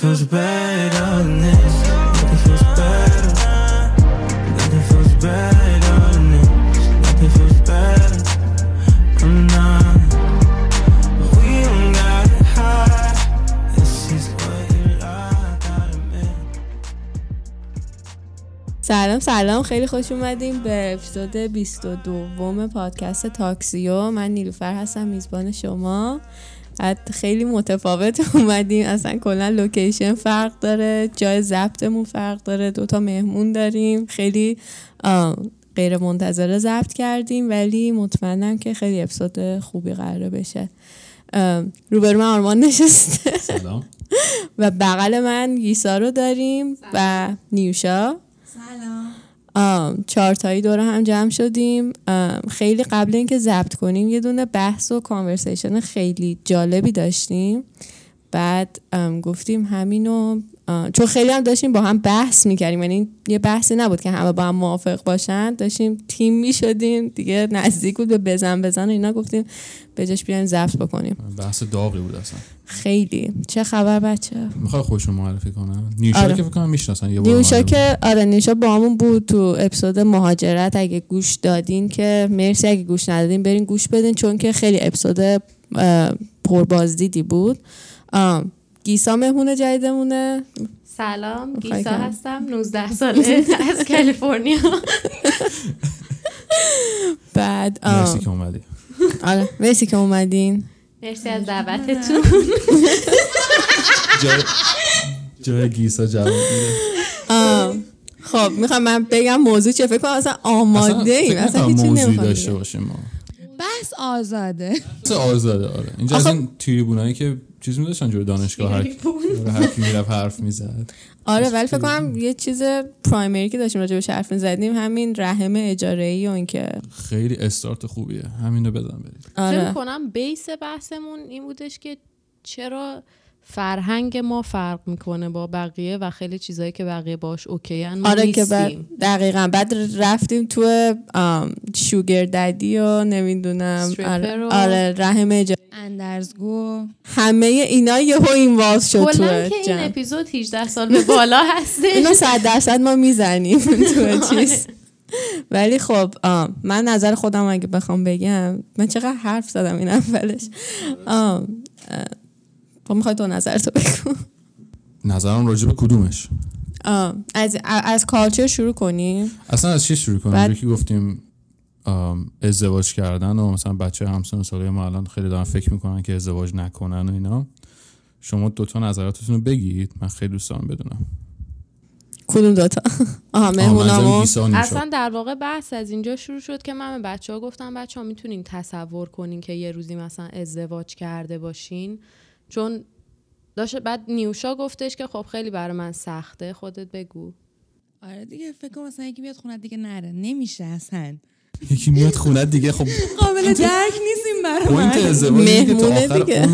Feels better than this. Nothing feels better. Nothing feels better than this. Nothing feels better. I'm not. We don't gotta hide. This is what you like. Gotta admit. سلام سلام خیلی خوش اومدیم به اپیزود 22 پادکست تاکسیو من نیلوفر هستم میزبان شما بعد خیلی متفاوت اومدیم. اصلا کلا لوکیشن فرق داره جای ضبطمون فرق داره دوتا مهمون داریم. خیلی غیر منتظره ضبط کردیم ولی مطمئنم که خیلی اپیزود خوبی قراره بشه. روبرو من آرمان نشسته. سلام. و بغل من گیسا رو داریم و نیوشا. سلام. چهار تایی دور هم جمع شدیم. خیلی قبل اینکه ضبط کنیم یه دونه بحث و کانورسیشن خیلی جالبی داشتیم. بعد گفتیم همینو چون خیلی هم داشتیم با هم بحث می‌کردیم. یعنی یه بحثی نبود که همه با هم موافق باشن. داشتیم تیم می‌شدیم. دیگه نزدیک بود به بزن بزن و اینا. گفتیم به جاش بیایم ضبط بکنیم. بحث داغی بود اصلا. خیلی. چه خبر بچه؟ می‌خوای خودشون معرفی کنم نیوشا آره. که فکر کنم می‌شناسن یه نیوشا که آره نیوشا با همون بود تو اپیزود مهاجرت. اگه گوش دادین که مرسی. اگه گوش ندادین برین گوش بدین چون که خیلی اپیزود پربازدیدی بود. آم، گیسا مهمون جدیدمونه. سلام گیسا که- هستم 19 ساله از کالیفرنیا. بعد مرسی که اومدی. آره مرسی که اومدین. مرسی از دعوتتون. جای جای گیسا جواب میده. خب می‌خوام من بگم موضوع چه فکر کنم اصلا آماده ایم. اصلا هیچی موضوعی نمی‌خوام داشته. باشیم ما. بحث آزاده. مثل آزاده آره. اینجا از این تریبونایی که چیز میداشتن جور دانشگاه هر هر کی می‌رفت حرف می‌زد. آره ولی فکر کنم یه چیز پرایمری که داشتیم راجع به حرف زدیم همین رحم اجاره ای و اینکه خیلی استارت خوبیه. همین رو بزن برید فکر آره کنم بیس بحثمون این بودش که چرا فرهنگ ما فرق می‌کنه با بقیه و خیلی چیزایی که بقیه باش اوکی ما آره که بعد نیستیم. دقیقا. بعد رفتیم تو شوگر ددی و نمی‌دونم آره, آره رحم اندرزگو. همه اینا یهو این واز شد تو که این اپیزود 18 سال به بالا هستش. اینو صد درصد ما می‌زنیم تو چیز. ولی خب آم، من نظر خودم اگه بخوام بگم من چقدر حرف زدم این اولش. خب می‌خوای تو نظر تو بگو. نظرم راجع به کدومش؟ از از کالچر شروع کنیم اصلا از چی شروع کنیم بعد-. که گفتیم ازدواج کردن و مثلا بچه همسن ساله ما الان خیلی دارن فکر می‌کنن که ازدواج نکنن و اینا. شما دوتا نظراتتون رو بگید من خیلی دوست دارم بدونم. کدوم دوتا آها مهمونامو. اصلا در واقع بحث از اینجا شروع شد که من به بچه ها گفتم بچه ها می‌تونین تصور کنین که یه روزی مثلا ازدواج کرده باشین. چون داشت بعد نیوشا گفتش که خب خیلی برای من سخته خودت بگو آره دیگه فکر کنم مثلا یکی بیاد خونه دیگه نره نمیشه اصلا یکی میاد خونه دیگه خب قابل درک نیستیم برای من مهمونه دیگه.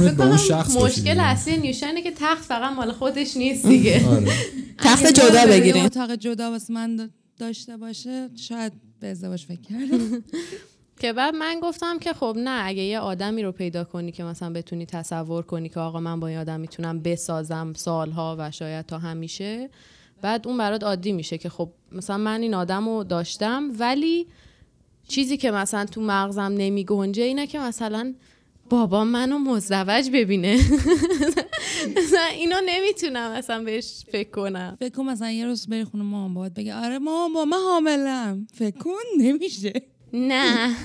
مشکل. اصلی نیوشا اینه که تخت فقط مال خودش نیست دیگه آره. تخت جدا یه بگیرین. اتاق جدا واسه من دا- داشته باشه شاید به ازدواج فکر کردم که بعد من گفتم که خب نه اگه یه آدمی رو پیدا کنی که مثلا بتونی تصور کنی که آقا من با این آدم می‌تونم بسازم سالها و شاید تا همیشه بعد اون برات عادی میشه که خب مثلا من این آدم رو داشتم ولی چیزی که مثلا تو مغزم نمی گنجه اینه که مثلا بابا منو مزدوج ببینه. مثلا اینو نمی‌تونم مثلا بهش فکر کنم. فکر کن مثلا یه روز بری خونه باید بگه آره مامان با من حاملم. فکر کن نمیشه. نه.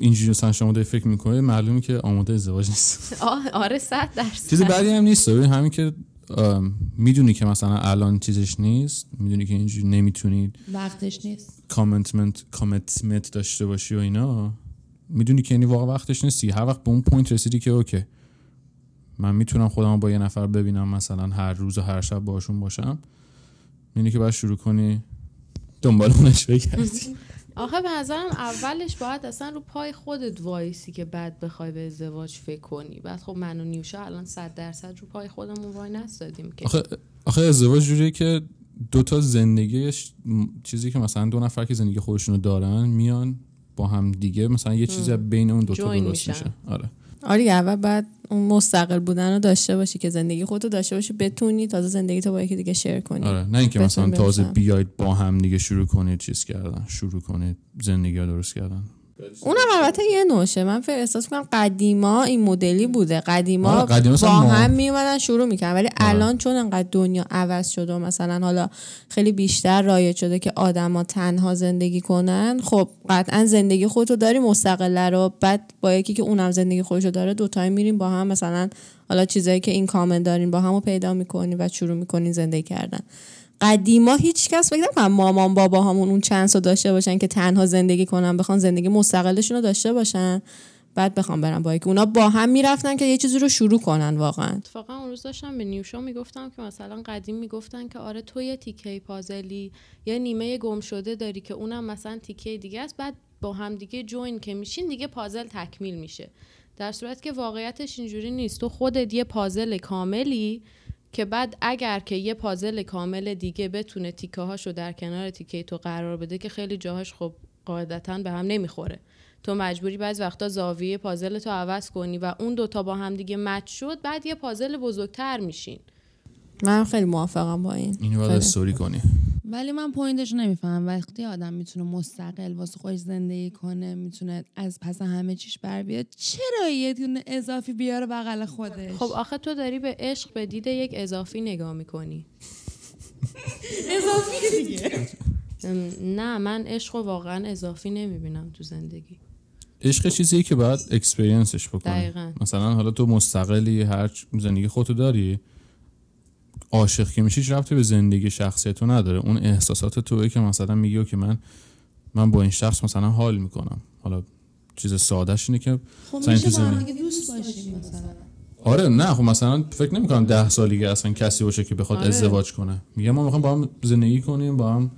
اینجوری مثلا شما داری فکر می‌کنید معلومه که آماده ازدواج نیست. آره صد درصد. چیز بعدی هم نیست. ببین همین که می‌دونی که مثلا الان چیزش نیست می‌دونی که اینجوری نمی‌تونی وقتش نیست. commitment commitment داشته باشی و اینا. می‌دونی که یعنی واقعا وقتش نیستی هر وقت به اون point رسیدی که okay. من می‌تونم خودم با یه نفر ببینم مثلا هر روز و هر شب باشون باشم. می‌دونی که باید شروع کنی دنبال اونش بگردی. آخه به نظرم اولش باید اصلا رو پای خودت وایسی که بعد بخوای به ازدواج فکر کنی. بعد خب من و نیوشا الان صد درصد رو پای خودمون واینستادیم که. آخه آخه ازدواج جوریه که دو تا زندگیش چیزی که مثلا دو نفر که زندگی خودشونو دارن میان با هم دیگه مثلا یه چیزی بین اون دو تا جوین درست. میشه. آره. آره اول بعد اون مستقل بودن رو داشته باشی که زندگی خودتو داشته باشی بتونی تازه زندگی تو با یکی دیگه شیر کنی آره نه اینکه مثلا تازه. بیاید با هم دیگه شروع کنید چیز کردن شروع کنید زندگی رو درست کردن اونم البته یه نوشه. من فکر احساس کنم قدیما این مدلی بوده. قدیما آره، قدیما با هم میومدن شروع می‌کنن ولی الان چون انقدر دنیا عوض شده و مثلا حالا خیلی بیشتر رایج شده که آدما تنها زندگی کنن خب قطعا زندگی خودتو داری مستقله رو. بعد با یکی که اونم زندگی خودشو داره دوتایی میریم با هم مثلا حالا چیزایی که این کامن دارین با همو پیدا می‌کنین و شروع می‌کنین زندگی کردن. قدیما هیچ کس فکر نکنم مامان بابا همون اون چند رو داشته باشن که تنها زندگی کنن بخوان زندگی مستقلشون رو داشته باشن. بعد بخوام برن با یکی. اونا با هم می‌رفتن که یه چیزی رو شروع کنن واقعا. اتفاقا اون روز داشتم به نیوشا می‌گفتم که مثلا قدیم می‌گفتن که آره تو یه تیکه پازلی یا نیمه گم شده داری که اونم مثلا تیکه دیگه است. بعد با هم دیگه جوین که میشین دیگه پازل تکمیل میشه. در صورت که واقعیتش اینجوری نیست. تو خودت یه پازل کاملی که بعد اگر که یه پازل کامل دیگه بتونه تیکه هاشو در کنار تیکه تو قرار بده که خیلی جاهاش خب قاعدتا به هم نمی‌خوره. تو مجبوری بعضی وقتا زاویه پازل تو عوض کنی و اون دوتا با هم دیگه مچ شد بعد یه پازل بزرگتر میشین. من خیلی موافقم با این. اینو باید. استوری کنی. ولی من point ش نمی‌فهمم. وقتی آدم می‌تونه مستقل واسه خودش زندگی کنه می‌تونه از پس همه چیش بر بیاد چرا یه دونه اضافی بیاره بغل خودش؟ خب آخه تو داری به عشق به دید یک اضافی نگاه می‌کنی. اضافی دیگه. نه من عشق رو واقعا اضافی نمی‌بینم تو زندگی. عشق چیزیه که باید experience ش بکنی. دقیقاً. مثلا حالا تو مستقلی هر زندگی خودتو داری عاشق که میشی ربطی به زندگی شخصی تو نداره. اون احساسات توه که مثلا میگی که من من با این شخص مثلا حال می‌کنم. حالا چیز سادهش اینه که خب مثلا میشه با هم دوست باشیم مثلا. آره نه خب مثلا فکر نمی‌کنم ده سالگی اصلا کسی باشه که بخواد آره. ازدواج کنه. میگه ما می‌خوایم با هم زندگی کنیم با هم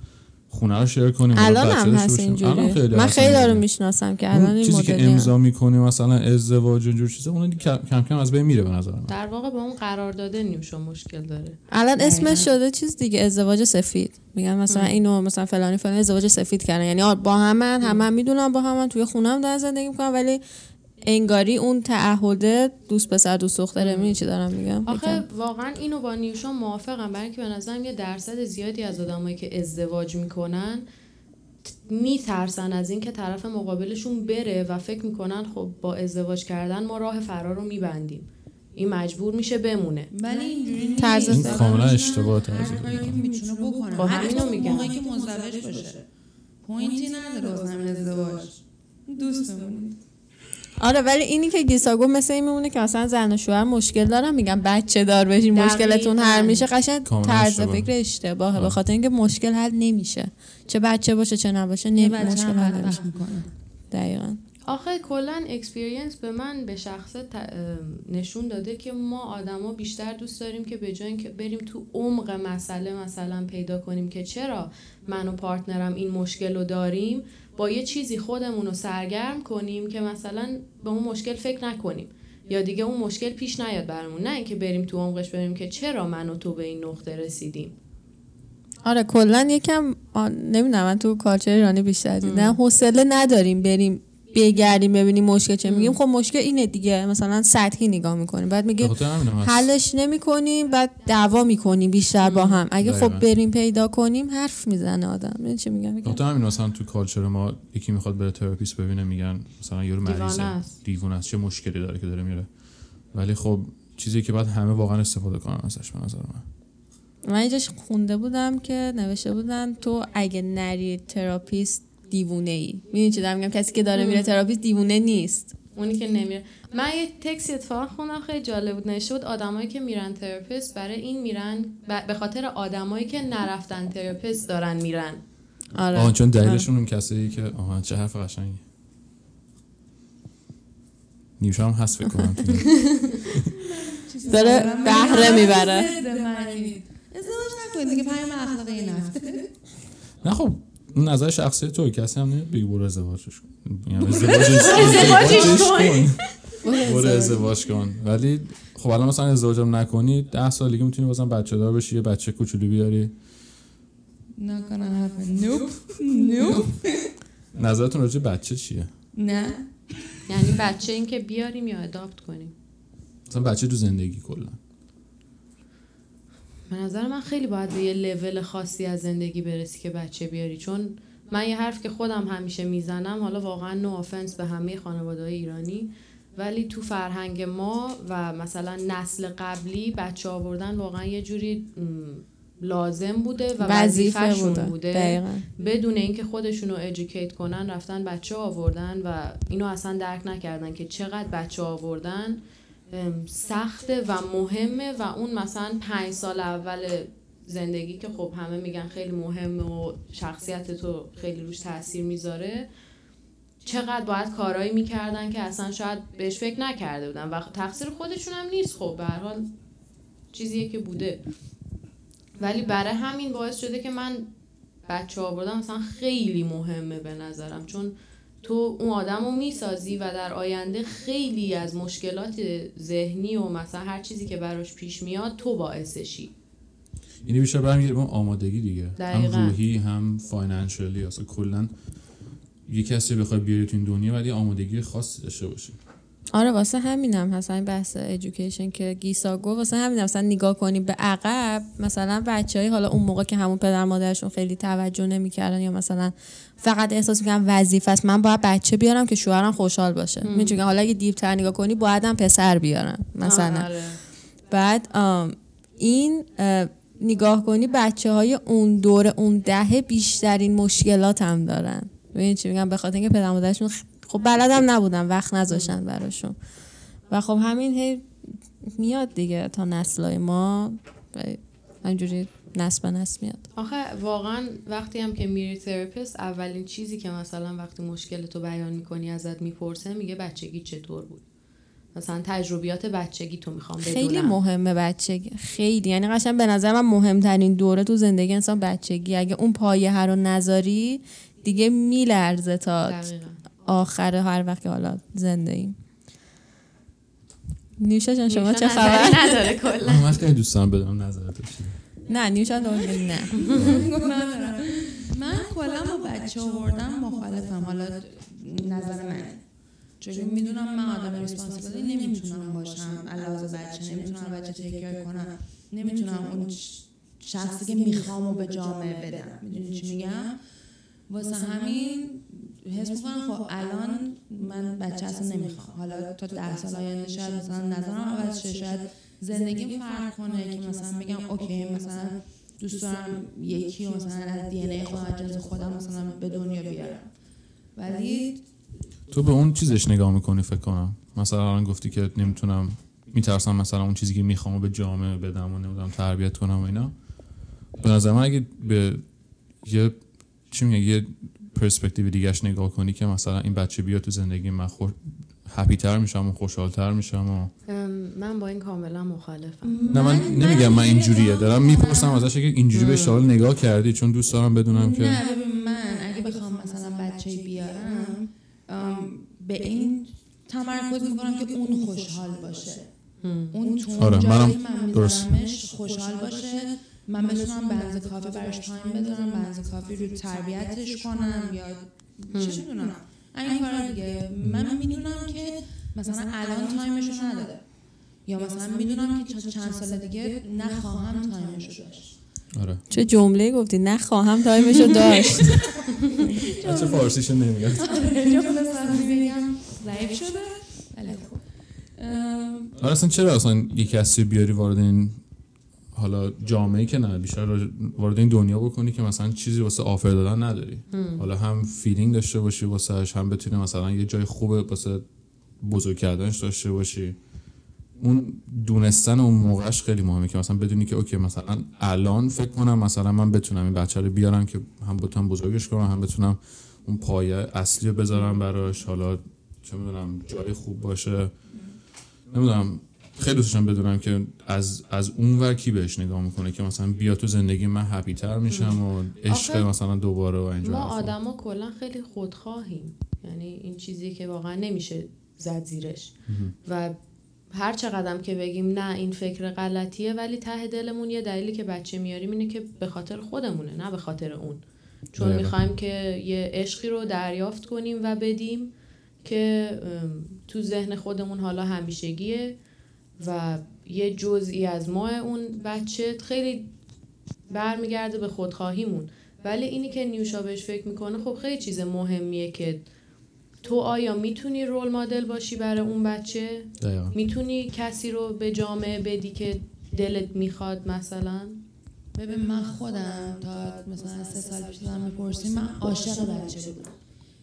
خونه رو شیر کنیم الان هم هست اینجوری. من خیلی اینجوری. می‌شناسم که الان این چیزی که هم. امضا می‌کنی مثلا ازدواج و اینجور چیزا اون کم کم از بین میره به نظر من. در واقع با اون قرار داده نیوشا مشکل داره. الان اسمش شده چیز دیگه ازدواج سفید. میگن مثلا اینو مثلا فلانی فلانی ازدواج سفید کردن. یعنی با همن همه می‌دونن با همن توی خونم دارن زندگی می‌کنن ولی انگاری اون تعهده دوست پسر دوست دختره می‌دونی چی دارم میگم؟ آخه. واقعا اینو با نیوشا موافقم. برای اینکه به نظرم یه درصد زیادی از آدمایی که ازدواج می‌کنن میترسن از اینکه طرف مقابلشون بره و فکر می‌کنن خب با ازدواج کردن ما راه فرار رو میبندیم. این مجبور میشه بمونه. ولی اینجوری طرز این فکر. کاملا اشتباه طرز که می‌تونه بکنه. خب همینو حتی میگم. موقعی که مزدوج باشه. پوینتی نداره ازدواج. دوستمون. آره ولی اینی که گیسا گفت مثل این میمونه که مثلا زن و شوهر مشکل دارن میگن بچه دار بشین. مشکلتون حل میشه قشنگ طرز. فکر اشتباهه به آره. خاطر اینکه مشکل حل نمیشه چه بچه باشه چه نباشه. بچه مشکل حل نمیشه دقیقا آخه کلا experience به من به ام، نشون داده که ما آدما بیشتر دوست داریم که به جای اینکه بریم تو عمق مسئله مثلا پیدا کنیم که چرا من و partner م این مشکل رو داریم با یه چیزی خودمون رو سرگرم کنیم که مثلا به اون مشکل فکر نکنیم. یا دیگه اون مشکل پیش نیاد برامون. نه اینکه بریم تو عمقش بریم که چرا من و تو به این نقطه رسیدیم. آره کلا یکم. نمی‌دونم من تو culture ایرانی بیشتر دیدم. حوصله نداریم بریم بگردیم ببینیم مشکل چیه. میگیم خب مشکل اینه دیگه. مثلا سطحی نگاه می‌کنیم بعد میگیم. حلش نمی‌کنیم بعد دعوا می‌کنیم بیشتر با هم. اگه خب. بریم پیدا کنیم حرف می‌زنه آدم. می‌دونی چی میگم خاطر همین مثلا تو culture ما یکی می‌خواد بره therapist ببینه میگن مثلا یارو دیوانه مریضه. دیوونه است. چه مشکلی داره که داره میره. ولی خب چیزی که باید همه واقعا استفاده کنن ازش به نظر من. من اینجاش خونده بودم که نوشته بودن تو اگه نری therapist دیوونه ای می‌دونی چی دارم میگم؟ کسی که داره میره therapist دیوونه نیست. اونی که نمیره. من یه تکسی اتفاقا خوندم خیلی جالب بود. بود آدمایی که میرن therapist برای این میرن به خاطر آدمایی که نرفتن therapist دارن میرن. آره. آه چون آره. دلیلشون اون کسایی که آها چه حرف قشنگی. نیوشا هم هست فکر کنم. داره بهره می‌بره. ازدواج نکنید دیگه پیام اخلاقی نفت نه خب نظر شخصی تو کسی هم نمیاد بگی برو ازدواجش کن. میگم ازدواجش کن. برو ازدواج کن. ولی خب الان مثلا ازدواجم نکنی ده سال دیگه می‌تونی بازم بچه دار بشی یه بچه کوچولو بیاری. Not gonna happen. Nope. Nope. نظرتون راجع بچه چیه؟ نه. یعنی بچه این که بیاریم یا اداپت کنیم؟ مثلا بچه تو زندگی کلا. به نظر من خیلی باید به یه لول خاصی از زندگی برسی که بچه بیاری چون من یه حرف که خودم همیشه می‌زنم حالا واقعا نو آفنس به همه خانواده ایرانی ولی تو فرهنگ ما و مثلا نسل قبلی بچه آوردن واقعا یه جوری لازم بوده و وظیفه وظیفه‌شون بوده. بوده دقیقاً. بدون اینکه خودشون رو ادوکییت کنن رفتن بچه آوردن و اینو اصلا درک نکردن که چقدر بچه آوردن سخته و مهمه و اون مثلا پنج سال اول زندگی که خب همه میگن خیلی مهمه و شخصیت تو خیلی روش تاثیر می‌ذاره چقدر باید کارایی می‌کردن که اصلا شاید بهش فکر نکرده بودن. و تقصیر خودشون هم نیست خب به هر حال چیزیه که بوده. ولی برای همین باعث شده که من بچه آوردن مثلا خیلی مهمه به نظرم. چون تو اون آدم رو می‌سازی و در آینده خیلی از مشکلات ذهنی و مثلا هر چیزی که براش پیش میاد تو باعثشی یعنی بیشتر برمیگرده به آمادگی دیگه. دقیقاً. هم روحی هم فاینانشلی اصلا کلا یه کسی بخوای بیاری تو این دنیا ولی آمادگی خاصی داشته باشی. آره واسه همینم مثلا این بحث ادویکیشن که گیسا گفت. واسه همینم مثلا نگاه کنیم به عقب مثلا بچه‌ای حالا اون موقع که همون پدر مادرشون خیلی توجه نمی‌کردن یا مثلا فقط احساس می‌کنن وظیفه است من باید بچه بیارم که شوهرم خوشحال باشه. می‌دونی حالا اگه دیپتر نگاه کنی باید هم پسر بیارم مثلا. آره. بعد آم، این اه، نگاه کنی بچه های اون دور اون دهه بیشترین مشکلات هم دارن. ببین چی میگم؟ به خاطر اینکه پدر مادرشون خب بلدم نبودن وقت نذاشتن براشون. و خب همین هی میاد دیگه تا نسلای ما و همینجوری نسل به نسل میاد. آخه واقعا وقتی هم که میری therapist اولین چیزی که مثلا وقتی مشکل تو بیان می‌کنی ازت می‌پرسه میگه بچگی چطور بود؟ مثلا تجربیات بچگی تو می‌خوام بدونم. خیلی مهمه بچگی. خیلی. یعنی قشنگ به نظر من مهمترین دوره تو زندگی انسان بچگی. اگه اون پایه رو نذاری دیگه میلرزه تا دقیقاً. آخر هر وقت که حالا زنده ایم. نیوشا جان شما چه خبر؟ نداره کلا. من خیلی دوست دارم بدونم نظرت چیه. نه نیوشا دارم نه. من کلا با بچه آوردن مخالفم. حالا نظر من. چون می‌دونم من آدم ریسپانسیبلی نمی‌تونم باشم. علاوه بچه نمی‌تونم بچه تیکر کنم. نمی‌تونم اون شخصی که می‌خوام و به جامعه بدم. می‌دونی چی میگم؟ واسه همین حس می‌کنم خب الان من بچه اصلا نمی‌خوام. حالا تا ده سال آینده شاید مثلا نظرم عوض شه شاید زندگیم فرق کنه که مثلا بگم اوکی مثلا دوست دارم یکی مثلا از دی ان ای خودم از جنس خودم مثلا به دنیا بیارم. ولی تو به اون چیزش نگاه می‌کنی فکر کنم. مثلا الان گفتی که نمی‌تونم میترسم مثلا اون چیزی که می‌خوام به جامعه بدم و نمی‌دونم تربیت کنم و اینا. به نظر من اگه به یه چی میگه یه پرسپکتیو دیگهش نگاه کنی که مثلا این بچه بیا تو زندگی من خور هپی تر میشم و خوشحالتر میشم و من با این کاملا مخالفم. نه من نمیگم من اینجوریه. دارم می‌پرسم ازش که اینجوری به حالا نگاه کردی. چون دوست دارم بدونم که نه من اگه بخوام مثلا بچه بیارم به این تمرکز می‌کنم که اون خوشحال باشه. اون تو آره، جایی منم من درست. خوشحال باشه من بتونم بنز کافی براش time بذارم بنز کافی رو تربیتش کنم یا چه می‌دونم. این کار دیگه. من می‌دونم که مثلا الان time شو نداره. یا مثلا می‌دونم که چند- سال دیگه نخواهم time شو داشت. آره. چه جمله گفتی؟ نه خواهم time شو داشت. بچه فارسیشو نمیاد ضعیف شده. ولی خب آره اصلا چرا اصلا یه کسی بیاری وارد این حالا جامعه که نه بیشتر وارد این دنیا بکنی که مثلا چیزی واسه offer دادن نداری. حالا هم feeling داشته باشی واسهش هم بتونی مثلا یه جای خوب واسه بزرگ کردنش داشته باشی. اون دونستن اون موقعش خیلی مهمه که مثلا بدونی که okay مثلا الان فکر کنم مثلا من بتونم این بچه رو بیارم که هم بتونم بزرگش کنم هم بتونم اون پایه اصلی رو بذارم براش. حالا چه می‌دونم جای خوب باشه. نمی‌دونم خیلی دوست داشتم بدونم که از از اون ور کی بهش نگاه می‌کنه که مثلا بیا تو زندگی من هپی تر میشم و عشق مثلا دوباره و اینجور ما. آدما کلا خیلی خودخواهیم. یعنی این چیزی که واقعا نمیشه زد زیرش. و هر چقدرم که بگیم نه این فکر غلطیه ولی ته دلمون یه دلیلی که بچه میاریم اینه که به خاطر خودمونه نه به خاطر اون. چون. می‌خوایم که یه عشقی رو دریافت کنیم و بدیم. که تو ذهن خودمون حالا همیشگیه و یه جزئی از ما اون بچه خیلی برمیگرده به خودخواهیمون. ولی اینی که نیوشا بهش فکر می‌کنه خب خیلی چیز مهمیه که تو آیا می‌تونی رول مدل باشی برای اون بچه؟ دقیقا. می‌تونی کسی رو به جامعه بدی که دلت می‌خواد مثلا؟ ببین من خودم تا مثلا سه سال پیش دارم می‌پرسیم من عاشق بچه بودم.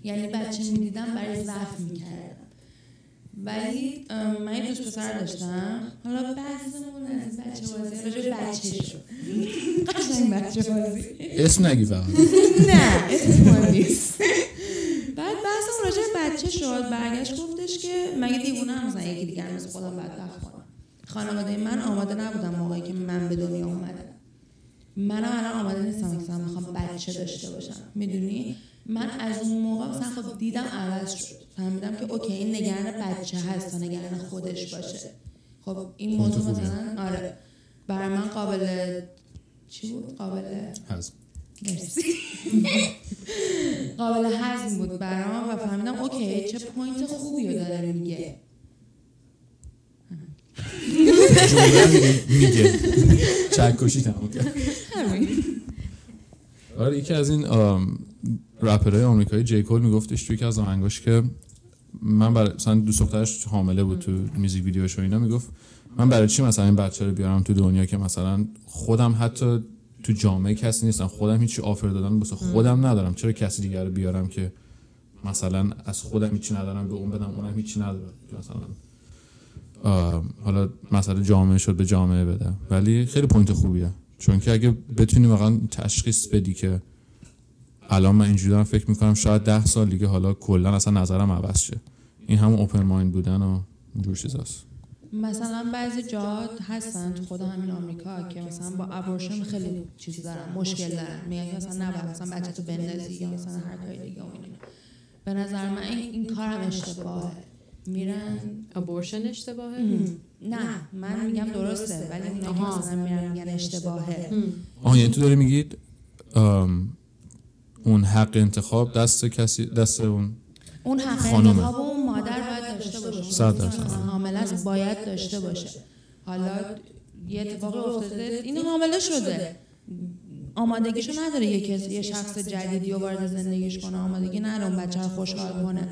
یعنی بچه می‌دیدم برای ضعف می‌کردم ولی من یه دوست پسر داشتم. حالا بحثمون از بچه بازی. راجع بچه شد. قشنگ بچه بازی. اسم نگی فقط نه اسم نیست. بعد بحثمون راجع بچه شد. برگشت گفتش که مگه دیوونه هم مثلا یکی دیگر مثل خودم بدبخت کنم خانواده من آماده نبودم موقعی که من به دنیا اومدم. منم الان آماده نیستم که می‌خوام بچه داشته باشم. می‌دونی؟ من از اون موقع مثلا خب دیدم عوض شد. فهمیدم که okay این نگران بچه هست تا نگران خودش باشه. خب این موضوع. مثلا آره. برای من قابل چی بود؟ قابل مرسی. قابل هضم بود برام و فهمیدم okay چه point خوبی رو داره میگه. میگه- چکشی تمام کرد. آره یکی از این رپرهای آمریکایی جی کول میگفتش توی یکی از آهنگاش که من برای مثلا دوست دخترش حامله بود تو میوزیک ویدیوش و اینا می‌گفت من برای چی مثلا این بچه رو بیارم تو دنیا که مثلا خودم حتی تو جامعه کسی نیستم خودم هیچی آفر دادن واسه خودم ندارم. چرا کسی دیگر رو بیارم که مثلا از خودم هیچی ندارم به اون بدم اونم هیچی نداره که مثلا حالا مثلا جامعه شد به جامعه بده ولی خیلی point خوبیه. چون که اگه بتونی واقعا تشخیص بدی که الان من اینجوری دارم فکر می‌کنم شاید ده سال دیگه حالا کلا اصلا نظرم عوض شه. این همون open mind بودن و اینجور چیزاست. مثلا بعضی جاها هستن تو خود همین آمریکا که مثلا با abortion خیلی چیز دارن مشکل دارن. میگن که مثلا نباید مثلا بچه تو بندازی یا مثلا هر کاری دیگه و اینا. به نظر من این, این کارم اشتباهه. میرن ابورشن اشتباهه؟ نه من میگم درسته ولی اونایی که آها. مثلا میرن میگن اشتباهه. آه یعنی تو داری میگید اون حق انتخاب دست کسی دست اون اون حق خانومه. انتخاب اون مادر باید داشته باشه. صد درصد. حامله است باید داشته باشه. حالا یه اتفاقی افتاده این حامله شده. آمادگیشو نداره یه کسی یه شخص جدیدی رو وارد زندگیش کنه آمادگی نداره اون بچه رو خوشحال کنه.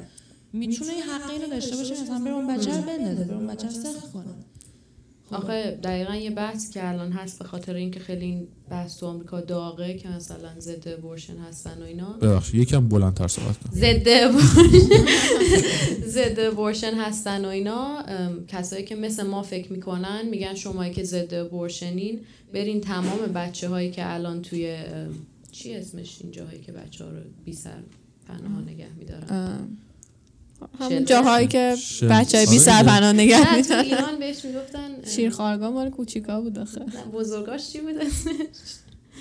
می‌تونه حق اینو داشته باشه مثلا بره اون بچه رو بندازه بره اون بچه رو سخت کنه. آخه دقیقا یه بحث که الان هست به خاطر اینکه خیلی این بحث تو آمریکا داغه که مثلا ضد ابورشن هستن و اینا. ببخشید یکم بلندتر صحبت کن. ضد ضد ابورشن هستن و اینا. کسایی که مثل ما فکر می‌کنن میگن شمایی که ضد ابورشنین برین تمام بچه هایی که الان توی چی اسمش این جاهایی که بچه ها رو بی سر پناه نگه میدارن؟ همون شلتر. جاهای که بچه های بی آره. سرپناه نگه نه تو ایران بهش می‌گفتن ام، شیرخوارگاه مال کوچیکا بود آخه. نه، بزرگاش چی بود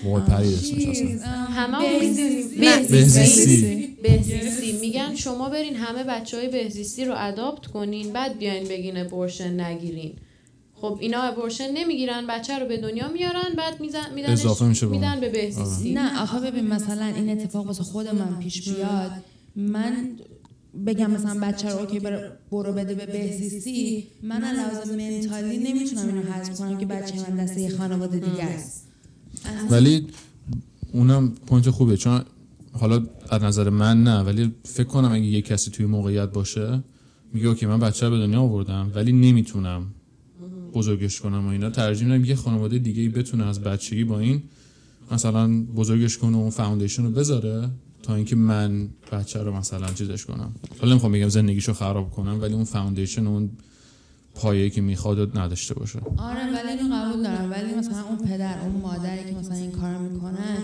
وای پرید اسمش اصلا. همه بهزیستی. بهزیستی. بهزیستی. میگن شما برین همه بچه های بهزیستی رو اداپت کنین بعد بیاین بگین ابورشن نگیرین. خب اینا ابورشن نمی‌گیرن بچه رو به دنیا میارن بعد میزن میدن اضافه میشه به میدن. به بهزیستی. نه آخه ببین مثلا این اتفاق واسه خود من پیش بیاد من بگم مثلا بچه رو okay بر- برو بده به بهزیستی. من از لحاظ mentally نمی‌تونم اینو حذف کنم که بچه من دست یه خانواده دیگه است. ولی اونم point خوبه چون حالا از نظر من نه ولی فکر کنم اگه یه کسی توی موقعیت باشه میگه okay من بچه رو به دنیا آوردم ولی نمی‌تونم بزرگش کنم و اینا. ترجیح میدم یه خانواده دیگه ای بتونه از بچگی با این مثلا بزرگش کنه و اون foundation رو بذاره. تا اینکه من بچه رو مثلا چیزش کنم. حالا نمی‌خوام بگم زندگیشو خراب کنم ولی اون foundation اون پایه‌ای که می‌خواد نداشته باشه. آره ولی اینو قبول دارم. ولی مثلا اون پدر اون مادری که مثلا این کار می‌کنن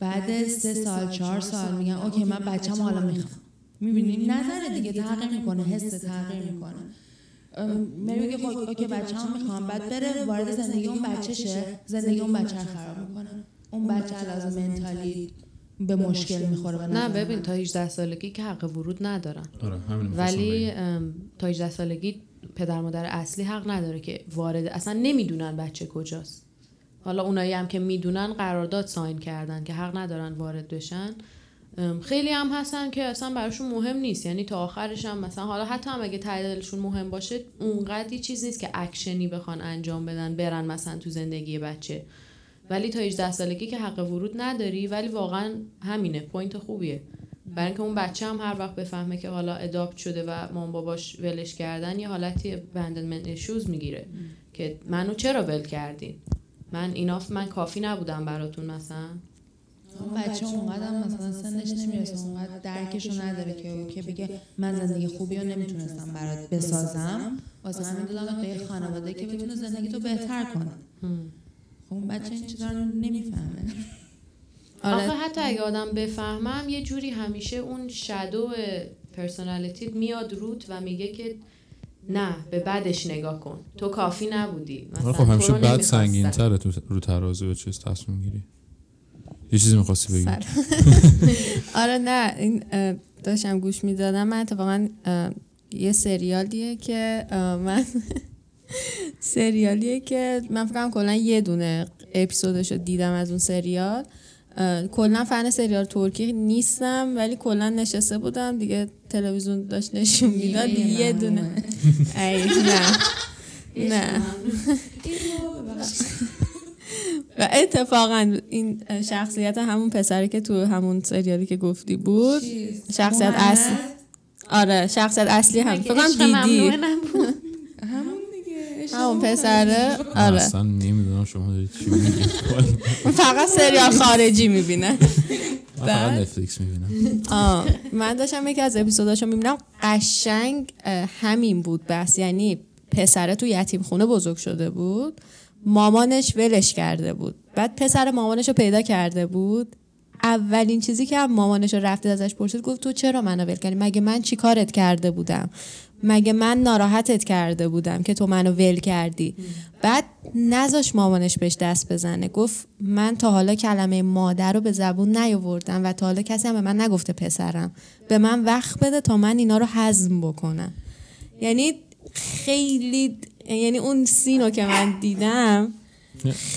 بعد سه سال چهار سال میگن okay من بچه‌م حالا می‌خوام. می‌بینی؟ نظر دیگه تغییر می‌کنه حس تغییر می‌کنه. میگه خب okay بچه‌م می‌خوام. بعد بره وارد زندگی اون بچه‌شه زندگی اون بچه خراب می‌کنه. اون بچه علاوه منتالی به مشکل می‌خوره نه ببین. تا 18 سالگی که حق ورود ندارن. آره ولی تا 18 سالگی پدر مادر اصلی حق نداره که وارد اصلا نمی‌دونن بچه کجاست. حالا اونایی هم که می‌دونن قرارداد ساین کردن که حق ندارن وارد بشن. ام، خیلی هم هستن که اصلا براشون مهم نیست. یعنی تا آخرش هم مثلا حالا حتی هم اگه ته دلشون مهم باشه اونقدی چیز نیست که اکشنی بخوان انجام بدن برن مثلا تو زندگی بچه. ولی تا 18 سالگی که حق ورود نداری ولی واقعا همینه point خوبیه. برای اینکه اون بچه هم هر وقت بفهمه که حالا adopt شده و مام باباش ولش کردن یه حالتی abandonment issues می‌گیره که منو چرا ول کردین؟ من enough من کافی نبودم براتون مثلا. اون بچه اونقدر هم مثلا سنش نمی‌رسه اونقدر درکشو نداره که که بگه من زندگی خوبی رو نمی‌تونستم برات بسازم. واسه همین دادم به خانواده که بتونه زندگی تو بهتر کنه. اون بچه این چیزا رو نمی‌فهمه. آره آخه حتی اگه آدم بفهمم یه جوری همیشه اون شادو پرسونالیتی میاد روت و میگه که نه به بعدش نگاه کن. تو کافی نبودی. مثلا آره خب همیشه بعد. سنگین تره تو رو ترازو به چیز تصمیم گیری. یه چیزی می‌خواستی بگی. آره نه. این داشتم گوش می‌دادم. من اتفاقا یه سریالیه که من سریالیه که من فکرم کلا یه دونه اپیزودش رو دیدم از اون سریال. کلا فن سریال ترکی نیستم ولی کلا نشسته بودم. دیگه تلویزیون داشت نشون می‌داد یه دونه. نه. نه. و اتفاقا این شخصیت همون پسری که تو همون سریالی که گفتی بود شخصیت اصلی آره شخصیت اصلی هم. فکر دیدی. همون پسره؟ آره. اصلا نمی‌دونم شما چی میگید فقط سریال خارجی می‌بینه. من فقط؟ نتفلیکس می‌بینم. آه. من داشتم یکی از اپیزوداشو می‌بینم. قشنگ همین بود بس. یعنی پسره تو یتیم خونه بزرگ شده بود. مامانش ولش کرده بود. بعد پسر مامانش رو پیدا کرده بود. اولین چیزی که هم مامانش رو رفته ازش پرسید گفت تو چرا منو ول کردی؟ مگه من چی کارت کرده بودم؟ مگه من ناراحتت کرده بودم که تو منو ول کردی؟ بعد نذاش مامانش بهش دست بزنه. گفت من تا حالا کلمه مادر رو به زبون نیاوردم و تا حالا کسی هم به من نگفته پسرم. به من وقت بده تا من اینا رو هضم بکنم. یعنی خیلی یعنی اون سینو که من دیدم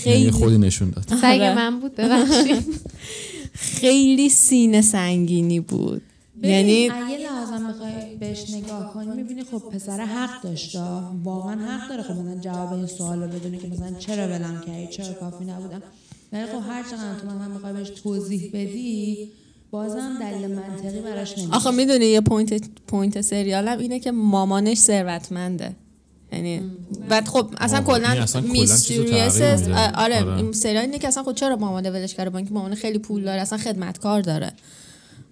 یعنی خودی نشون داد. سگ آره. من بود ببخشید. خیلی سینه سنگینی بود. یعنی یعنی اگه لازم بخوای بهش نگاه کنی می‌بینی خب پسر حق داشته واقعا حق داره. خب مثلا جواب این سوال رو بدونه که مثلا چرا ولم کردی چرا کافی نبودم؟ ولی خب هر چقدر تو مثلا بخوای بهش توضیح بدی بازم دلیل منطقی براش نمیشه. آخه می‌دونی یه point point سریالم اینه که مامانش ثروتمنده. یعنی بعد خب اصلا کلا چیزو میستریس. آره آره. این سریال اینه که اصلا خود چرا مامانه ولش کرده؟ با اینکه مامانه خیلی پول داره اصلا خدمتکار داره.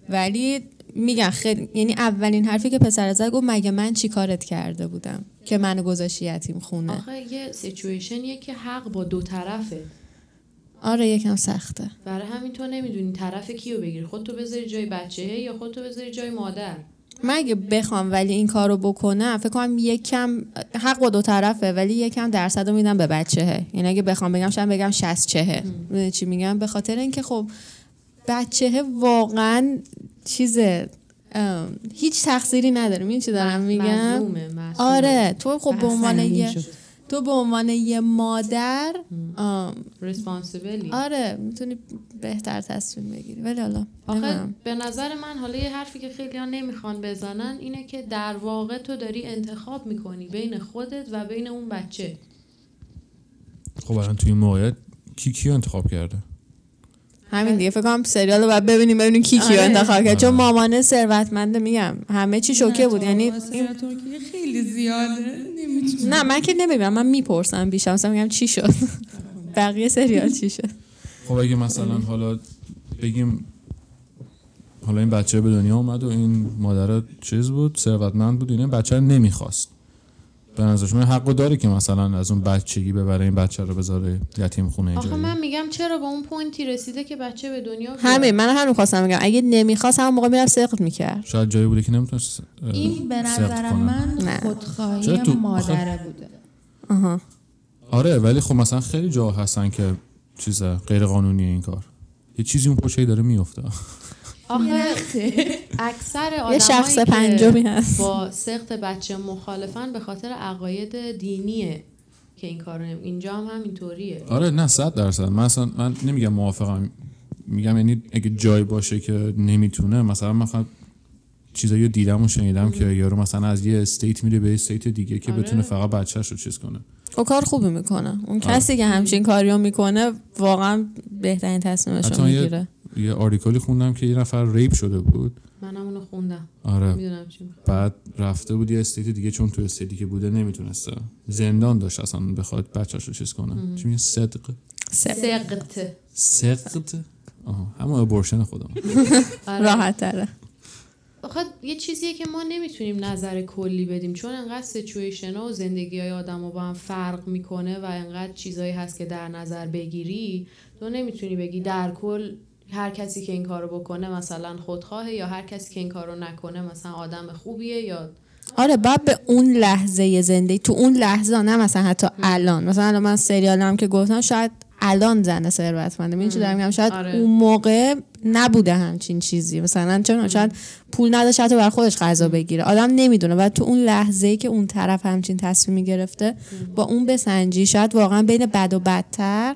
ولی میگن خیلی یعنی اولین حرفی که پسر زد گفت مگه من چی کارت کرده بودم؟ که منو گذاشتی یتیم خونه. آخه یه سیچویشنیه که حق با دو طرفه. آره یکم سخته. برای همین تو نمی‌دونی طرف کیو بگیری. خودتو بذاری جای بچه یا خودتو بذاری جای مادر. من اگه بخوام ولی این کارو بکنم فکر کنم یکم حق با دو طرفه ولی یکم درصد رو میدم به بچهه یعنی اگه بخوام بگم شاید بگم 60 چهه. چی میگم؟ به خاطر اینکه خب بچهه واقعا چیز هیچ تقصیری نداره می‌دونی چی دارم میگم. آره تو خب به عنوان یه. تو به عنوان یه مادر ریسپانسیبلی آره می‌تونی بهتر تصمیم بگیری. ولی حالا آخه. به نظر من حالا یه حرفی که خیلی ها نمی‌خوان بزنن اینه که در واقع تو داری انتخاب می‌کنی بین خودت و بین اون بچه. خب الان توی این موقعیت کی کیو انتخاب کرده؟ همین دیگه فکر کنم سریال رو باید ببینیم ببینیم کی کیو آره. انتخاب کرد. چون مامانه ثروتمنده میگم همه چی شوکه بود. یعنی ترکیه خیلی زیاده نمی‌تونم. نه من که نمی‌بینم من می‌پرسم بیشتر مثلا میگم چی شد؟ بقیه سریال چی شد؟ خب اگه مثلا حالا بگیم حالا این بچه به دنیا اومد و این مادر چیز بود ثروتمند بود این بچه رو نمی‌خواست. به نظر شما حقو داره که مثلا از اون بچگی ببره این بچه رو بذاره یتیم خونه آخه جایی من میگم چرا به اون پوینتی رسیده که بچه به دنیا بیاد؟ همین من همین خواستم بگم اگه نمی‌خواست همون موقع می‌رفت سقط می‌کرد. شاید جایی بوده که نمی‌تونست این به نظر. من نه. خودخواهی تو- مادره بوده. آها. آره ولی خب مثلا خیلی جا هستن که چیز غیر قانونی این کار. یه چیزی اون پشت داره میفته آخه اکثر یه آدمایی شخص پنجمی هست. با سخت بچه مخالفن به خاطر عقاید دینیه که این کارو نمی- اینجا هم همینطوریه. آره نه صد درصد. من اصلا من نمیگم موافقم. میگم یعنی اگه جای باشه که نمی‌تونه مثلا مثلا چیزایی رو دیدم و شنیدم که یارو مثلا از یه استیت میره به استیت دیگه که آره. بتونه فقط بچهش رو چیز کنه. او کار خوبی می‌کنه. اون آره. کسی که همچین کاریو می‌کنه واقعا بهترین تصمیمش رو یه- می‌گیره. یه article ی خوندم که یه نفر rape شده بود. منم اونو خوندم. آره. می‌دونم چی می‌خوای. بعد رفته بود یه state دیگه چون تو state ی که بوده نمی‌تونسته. زندان داشت اصلا بخواد بچهش رو چیز کنه. چی میگه؟ صدق؟ سقط سقط آها همون abortion خودم. راحت تره آخه یه چیزیه که ما نمی‌تونیم نظر کلی بدیم. چون انقدر situation و زندگی های آدم با هم فرق می‌کنه و انقدر چیزایی هست که در نظر بگیری تو نمی‌تونی بگی در کل هر کسی که این کارو بکنه مثلا خودخواهه یا هر کسی که این کارو نکنه مثلا آدم خوبیه یا آره باید به اون لحظه زندگی تو اون لحظه نه مثلا حتی الان. مثلا الان من سریالم که گفتم شاید الان زن ثروتمنده این دارم میگم؟ شاید آره. اون موقع نبوده همچین چیزی. مثلا چون شاید پول نداشت حتی بر خودش غذا بگیره. آدم نمی‌دونه. و تو اون لحظه ای که اون طرف همچین تصمیمی گرفته با اون بسنجی شاید واقعا بین بد و بدتر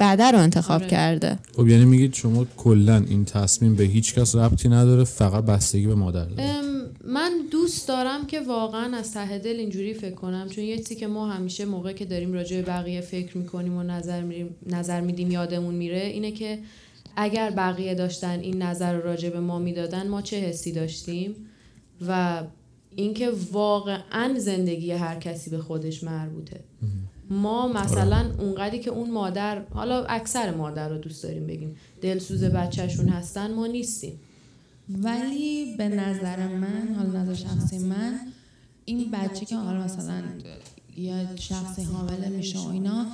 بده رو انتخاب آره. کرده. خب یعنی میگید شما کلا این تصمیم به هیچ کس ربطی نداره فقط بستگی به مادر داره. من دوست دارم که واقعا از ته دل اینجوری فکر کنم چون یه چیزی که ما همیشه موقع که داریم راجع به بقیه فکر می‌کنیم و نظر میریم نظر میدیم یادمون میره اینه که اگر بقیه داشتن این نظر رو راجع به ما می‌دادن ما چه حسی داشتیم؟ و اینکه واقعا زندگی هر کسی به خودش مربوطه. ما مثلا اونقدری که اون مادر حالا اکثر مادر رو دوست داریم بگیم دلسوز بچهشون هستن ما نیستیم. ولی به نظر من حالا نظر شخصی من این بچه که حالا مثلا یا شخصی حامله میشه و اینا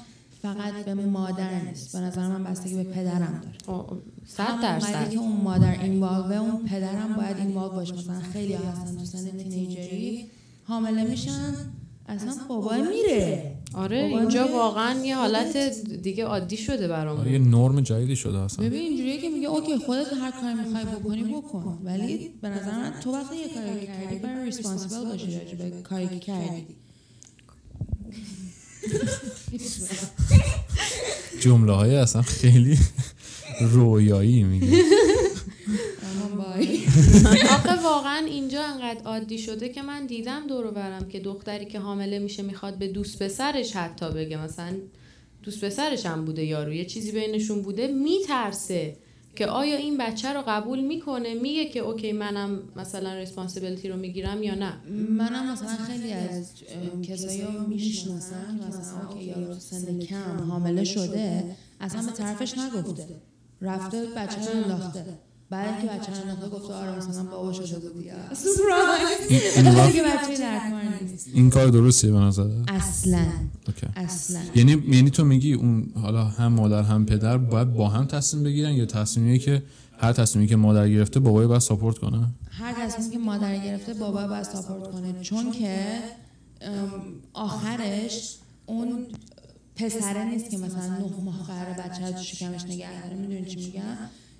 فقط به مادر نیست. به نظر من بستگی به پدرم داره. صد درصد. که اون مادر involve ه اون پدرم باید involve باشه. مثلا خیلی هستن تو سن teenager ی حامله میشن اصلا بابا میره. آره اینجا واقعا یه حالت دیگه عادی شده آره یه نرم جدیدی شده اصلا. ببین اینجوریه که میگه okay خودت هر کاری می‌خوای بکنی بکن. ولی به نظر من تو وقتی یه کاری کردی باید responsible باشی راجع به کاری که کردی. جمله های اصلا خیلی رویایی میگه. بای. آخه واقعا اینجا انقدر عادی شده که من دیدم دور و برم که دختری که حامله میشه می‌خواد به دوست پسرش حتی بگه. مثلا دوست پسرش هم بوده یارو یه چیزی بینشون بوده میترسه که آیا این بچه رو قبول می‌کنه؟ میگه که okay منم مثلا responsibility رو می‌گیرم یا نه؟ منم مثلا خیلی از کسایی رو می‌شناسم که مثلا اوکی یارو سن کم حامله شده اصلا به طرفش نگفته. رفته بچه رو انداخته. بعد اینکه بچه رو انداخته گفته آره مثلا بابا شده بود یا. این, این, وقت- دیگه بچه نیست؟ این کار درستیه به نظر. اصلا. اصلا. یعنی یعنی تو میگی اون حالا هم مادر هم پدر باید با هم تصمیم بگیرن یا تصمیمی که هر تصمیمی که مادر گرفته بابای باید ساپورت کنه؟ هر تصمیمی که مادر گرفته بابا باید ساپورت کنه. چون که آخرش اون پسره نیست که مثلا نه ماه قرار بچه رو تو شکمش نگه داره. می‌دونی چی میگم؟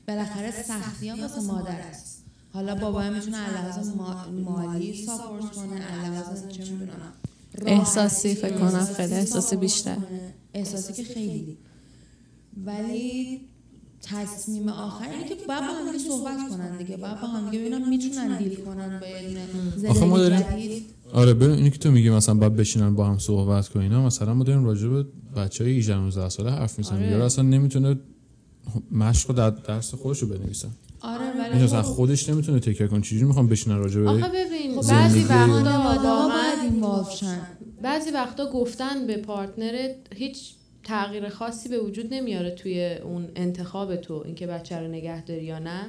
بالاخره سختی ها واسه مادر است. حالا بابا هم می‌تونه علاوه ما- مالی ساپورت کنه علاوه چه می‌دونم احساسی فکر کنم خیلی احساسی بیشتر. احساسی که خیلی. ولی تصمیم آخر اینه که باید با هم دیگه صحبت کنن دیگه. باید با هم دیگه ببینن می‌تونن دیل کنن با یه داریم- جدید. آره ببین اینی که تو میگی مثلا باید بشینن با هم صحبت کنن اینا مثلا ما داریم راجع به بچه های 18 19 ساله حرف می‌زنیم. آره. یارو اصلا نمی‌تونه مشق در درس خودش رو بنویسه. آره این ولی اصلا خب. خودش نمی‌تونه تکرار کنه. چجوری می‌خوام بشینن راجع به آخه ببین خب بعضی وقتا باید شن بعضی وقتا گفتن به پارتنرت هیچ تغییر خاصی به وجود نمیاره توی اون انتخاب تو اینکه بچه رو نگه داری یا نه.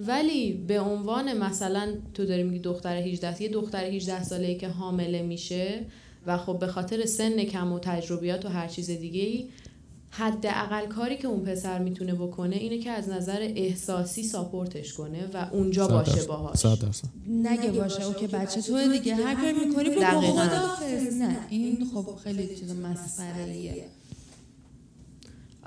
ولی به عنوان مثلا تو داری میگی دختر 18 یه دختر 18 ساله ای که حامله میشه و خب به خاطر سن کم و تجربیات و هر چیز دیگه ای حداقل کاری که اون پسر می‌تونه بکنه اینه که از نظر احساسی ساپورتش کنه و اونجا باشه. باهاش. نگه باشه اوکی بچه تو دیگه. هر کاری می‌کنی با. خدافظ نه این خب خیلی چیز مسخره ایه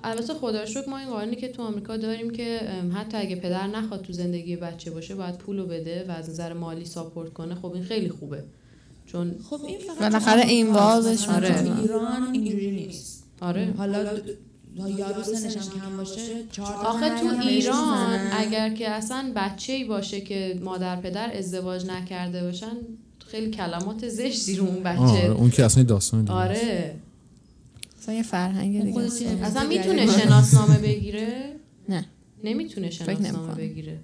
البته خدا شکر ما این قانونی که تو آمریکا داریم که حتی اگه پدر نخواد تو زندگی بچه باشه باید پولو بده و از نظر مالی ساپورت کنه. خب این خیلی خوبه. چون خب این فقط بالاخره این مثلا آره. تو ایران اینجوری نیست. آره. حالا یارو سنش هم کم باشه آخه تو ایران. اگر که اصلا بچه ای باشه که مادر پدر ازدواج نکرده باشن خیلی کلمات زشتی رو اون آره بچه اون که اصلا داستان دیگه آره. اصلا یه فرهنگ دیگه. خودش یه اصلا می‌تونه. شناسنامه بگیره؟ نه. نمی‌تونه شناسنامه. بگیره. خب،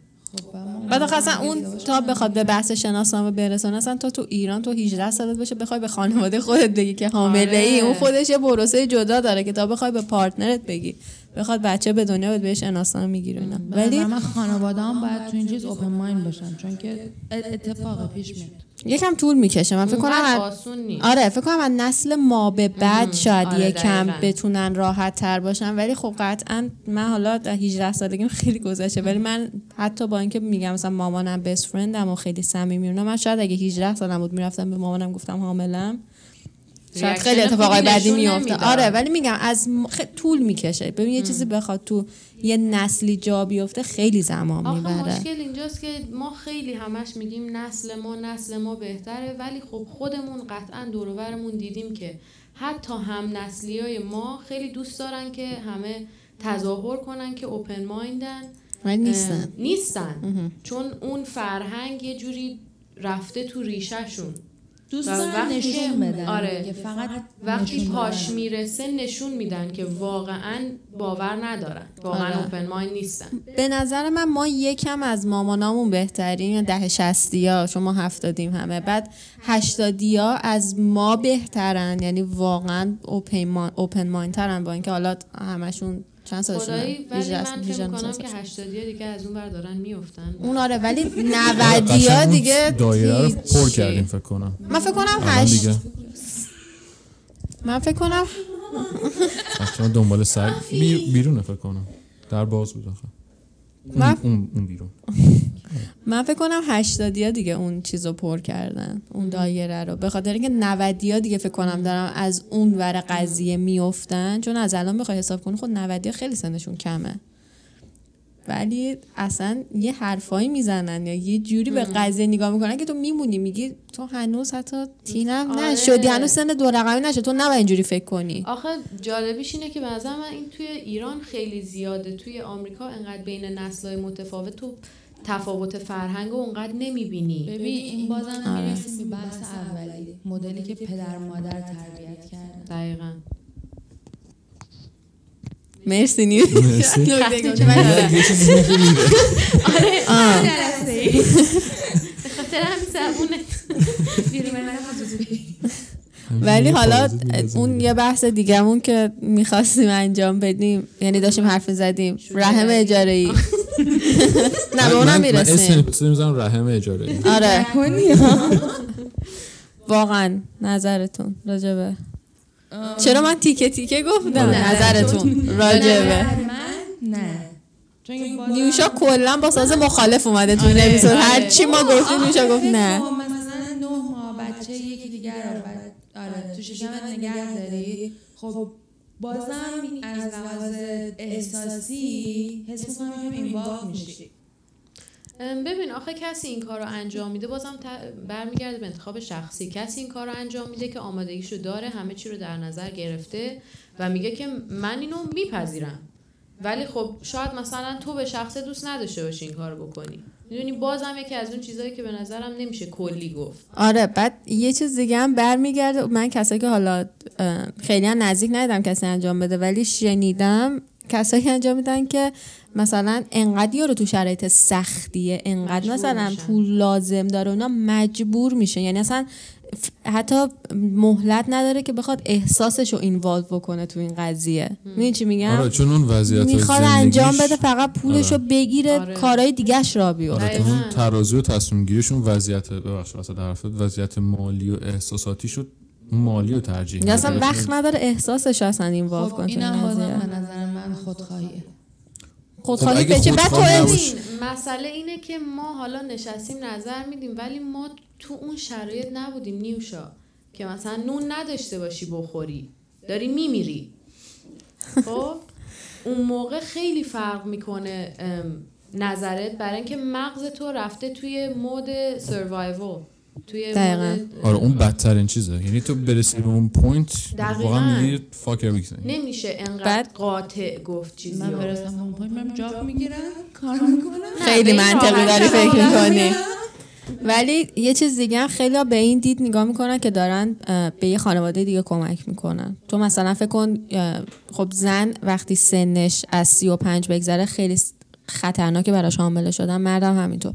بعد ما- بعد آخه اصلا اون تا بخواد به بحث شناسنامه برسونه اصلا تا تو ایران تو 18 سالت باشه بخوای به خانواده خودت بگی که حامله ای آره. اون خودش یه پروسه جدا داره که تا بخوای به پارتنرت بگی. بخواد بچه به دنیا بیاد بهش شناسنامه می‌گیره اینا. ولی من خانواده هم باید تو این چیز اوپن مایند باشن چون که اتفاق پیش میاد. یکم طول می‌کشه. من فکر کنم آره فکر کنم از نسل ما به بعد شاید آره، یکم. بتونن راحت تر باشن. ولی خب قطعا من حالا در 18 سالگیم خیلی گذشته. ولی من حتی با اینکه میگم مثلا مامانم بست فرندم و خیلی صمیمی من شاید اگه 18 سالم بود می‌رفتم به مامانم گفتم حاملم. شاید خیلی اتفاقای بدی نشون میفته نمی‌داد. آره ولی میگم از م- خ... طول می‌کشه. ببین یه چیزی بخواد تو یه نسلی جا بیفته خیلی زمان آخه می‌بره. مشکل اینجاست که ما خیلی همش میگیم نسل ما نسل ما بهتره ولی خب خودمون قطعا دور و برمون دیدیم که حتی هم نسلی های ما خیلی دوست دارن که همه تظاهر کنن که اوپن مایندن ولی نیستن. نیستن. چون اون فرهنگ یه جوری رفته تو ریشهشون. دوست و دارن وقتی نشون که- بدن آره. دیگه، فقط وقتی نشون پاش. می‌رسه نشون میدن که واقعا باور ندارن واقعا آره. اوپن مایند نیستن به نظر من ما یکم از مامانامون بهتریم ده شستی ها شما هفتادیم همه بعد هشتادی ها از ما بهترن یعنی واقعا اوپن مایند ترن با اینکه حالا همشون چند سالشونه ولی 18 من فکر 18 می‌کنم که سالشونه. 80 دیگه از اون بر دارن میفتن اون آره ولی آره، 90 قشنگ ها دیگه دایره رو پر. کردیم فکر کنم. من فکر کنم الان هشت دیگه. من فکر کنم بچه‌ها دنبال سگ بی- بیرونه فکر کنم. در باز بود آخه. من- اون, اون بیرون. من فکر کنم 80 ها دیگه اون چیزو پر کردن اون دایره رو. به خاطر اینکه 90 ها دیگه فکر کنم دارم از اون ور قضیه میفتن چون از الان بخوای حساب کنی خود 90 ها خیلی سنشون کمه. ولی اصلا یه حرفایی می‌زنن یا یه جوری به قضیه نگاه می‌کنن که تو میمونی میگی تو هنوز حتی تینم آره. نه شدی هنوز سن دو رقمی نشد تو نباید اینجوری فکر کنی. آخه جالبیش اینه که به نظر من این توی ایران خیلی زیاده. توی آمریکا انقدر بین نسل‌های متفاوت تو تفاوت فرهنگ رو اونقدر نمی‌بینی. ببین این بازم می‌رسیم به بحث اولی مدلی که پدر مادر تربیت کردن. دقیقا مرسی نیو مرسی. نکته گفتی. من یادم. یه چیزی که میره. آه. به خاطر همین زبونت ولی حالا اون. یه بحث دیگهمون که می‌خواستیم انجام بدیم یعنی داشتیم حرف زدیم رحم اجاره ای نه به من- اونم من- من اسم می‌رسیم می‌ذارم رحم اجاره ای. آره واقعا نظرتون راجبه چرا من تیکه تیکه گفتم؟ آره. نظرتون. راجبه. نه. این نیوشا کلا با ساز مخالف اومده تو این آره، اپیزود. آره. هر چی ما گفتیم نیوشا گفت نه. کن مثلا نه ماه بچه یکی دیگر رو بعد آره تو شکمت نگه داری. خب بازم از لحاظ احساسی حس می‌کنم که اینوالو میشی. ام، ببین آخه کسی این کار رو انجام میده بازم برمیگرده به انتخاب شخصی. کسی این کار رو انجام میده که آمادگیشو داره همه چی رو در نظر گرفته و میگه که من اینو میپذیرم. ولی خب شاید مثلا تو به شخص دوست نداشته باشی این کار رو بکنی. می‌دونی بازم یکی از اون چیزهایی که به نظرم نمیشه کلی گفت. آره بعد یه چیز دیگه هم برمیگرده. من کسایی که حالا خیلی هم نزدیک ندیدم کسی انجام بده ولی شنیدم کسایی انجام میدن که مثلا انقدر یارو تو شرایط سختیه انقدر مثلا میشن. پول لازم داره اونا مجبور میشه یعنی اصلا حتی مهلت نداره که بخواد احساسش رو اینوالو بکنه تو این قضیه می‌دونی چی میگم آره چون اون وضعیت می‌خواد زندگیش- انجام بده فقط پولش رو آره. بگیره آره. کارهای دیگهش را بیفته آره. اون ترازو و تصمیم گیریشون وضعیت ببخشید وضعیت مالی و احساساتی شد مالی رو ترجیح یا اصلا میده. وقت نداره احساسش اصلا اینوالو خب کنه تو این اینم بازم قضیه. به نظر من خودخواهیه. خودخواهی خب به چه؟ بعد تو مسئله اینه که ما حالا نشستیم نظر میدیم ولی ما تو اون شرایط نبودیم. نیوشا که مثلا نون نداشته باشی بخوری داری میمیری. خب؟ اون موقع خیلی فرق می‌کنه نظرت برای اینکه مغز تو رفته توی مود سروایوال توی دقیقاً. آره اون بدترین چیزه. یعنی تو برسی به اون point دقیقاً. واقعا میگی fuck everything نمیشه انقدر قاطع گفت چیزی من. برسم به اون point من job می‌گیرم. کار می‌کنم. خیلی منطقی داری فکر می‌کنی. ولی یه چیز دیگه هم خیلی به این دید نگاه می‌کنن که دارن به یه خانواده دیگه کمک می‌کنن. تو مثلا فکر کن خب زن وقتی سنش از سی و پنج بگذره خیلی خطرناکه براش حامله شدن. مردم همینطور.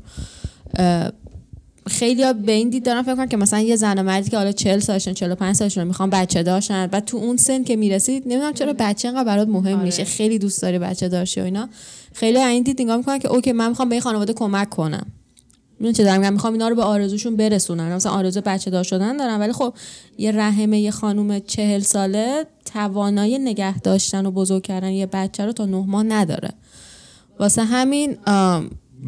خیلی به این دید دارن فکر کنن که مثلا یه زن و مردی که حالا 40 سالشون 45 سالشون می‌خوان بچه داشتن بعد تو اون سن که می‌رسید نمی‌دونم چرا بچه انقدر برات مهم آره. میشه خیلی دوست داری بچه داشتی و اینا. خیلی این دید نگاه می‌کنن که اوکی من می‌خوام به این خانواده کمک کنم. می‌دونی چه دارم می‌خوام اینا رو به آرزوشون برسونن. مثلا آرزو بچه دار شدن دارن ولی خب یه رحم یه خانم چهل ساله توانایی نگه داشتن و بزرگ کردن یه بچه رو تا نه ماه نداره. واسه همین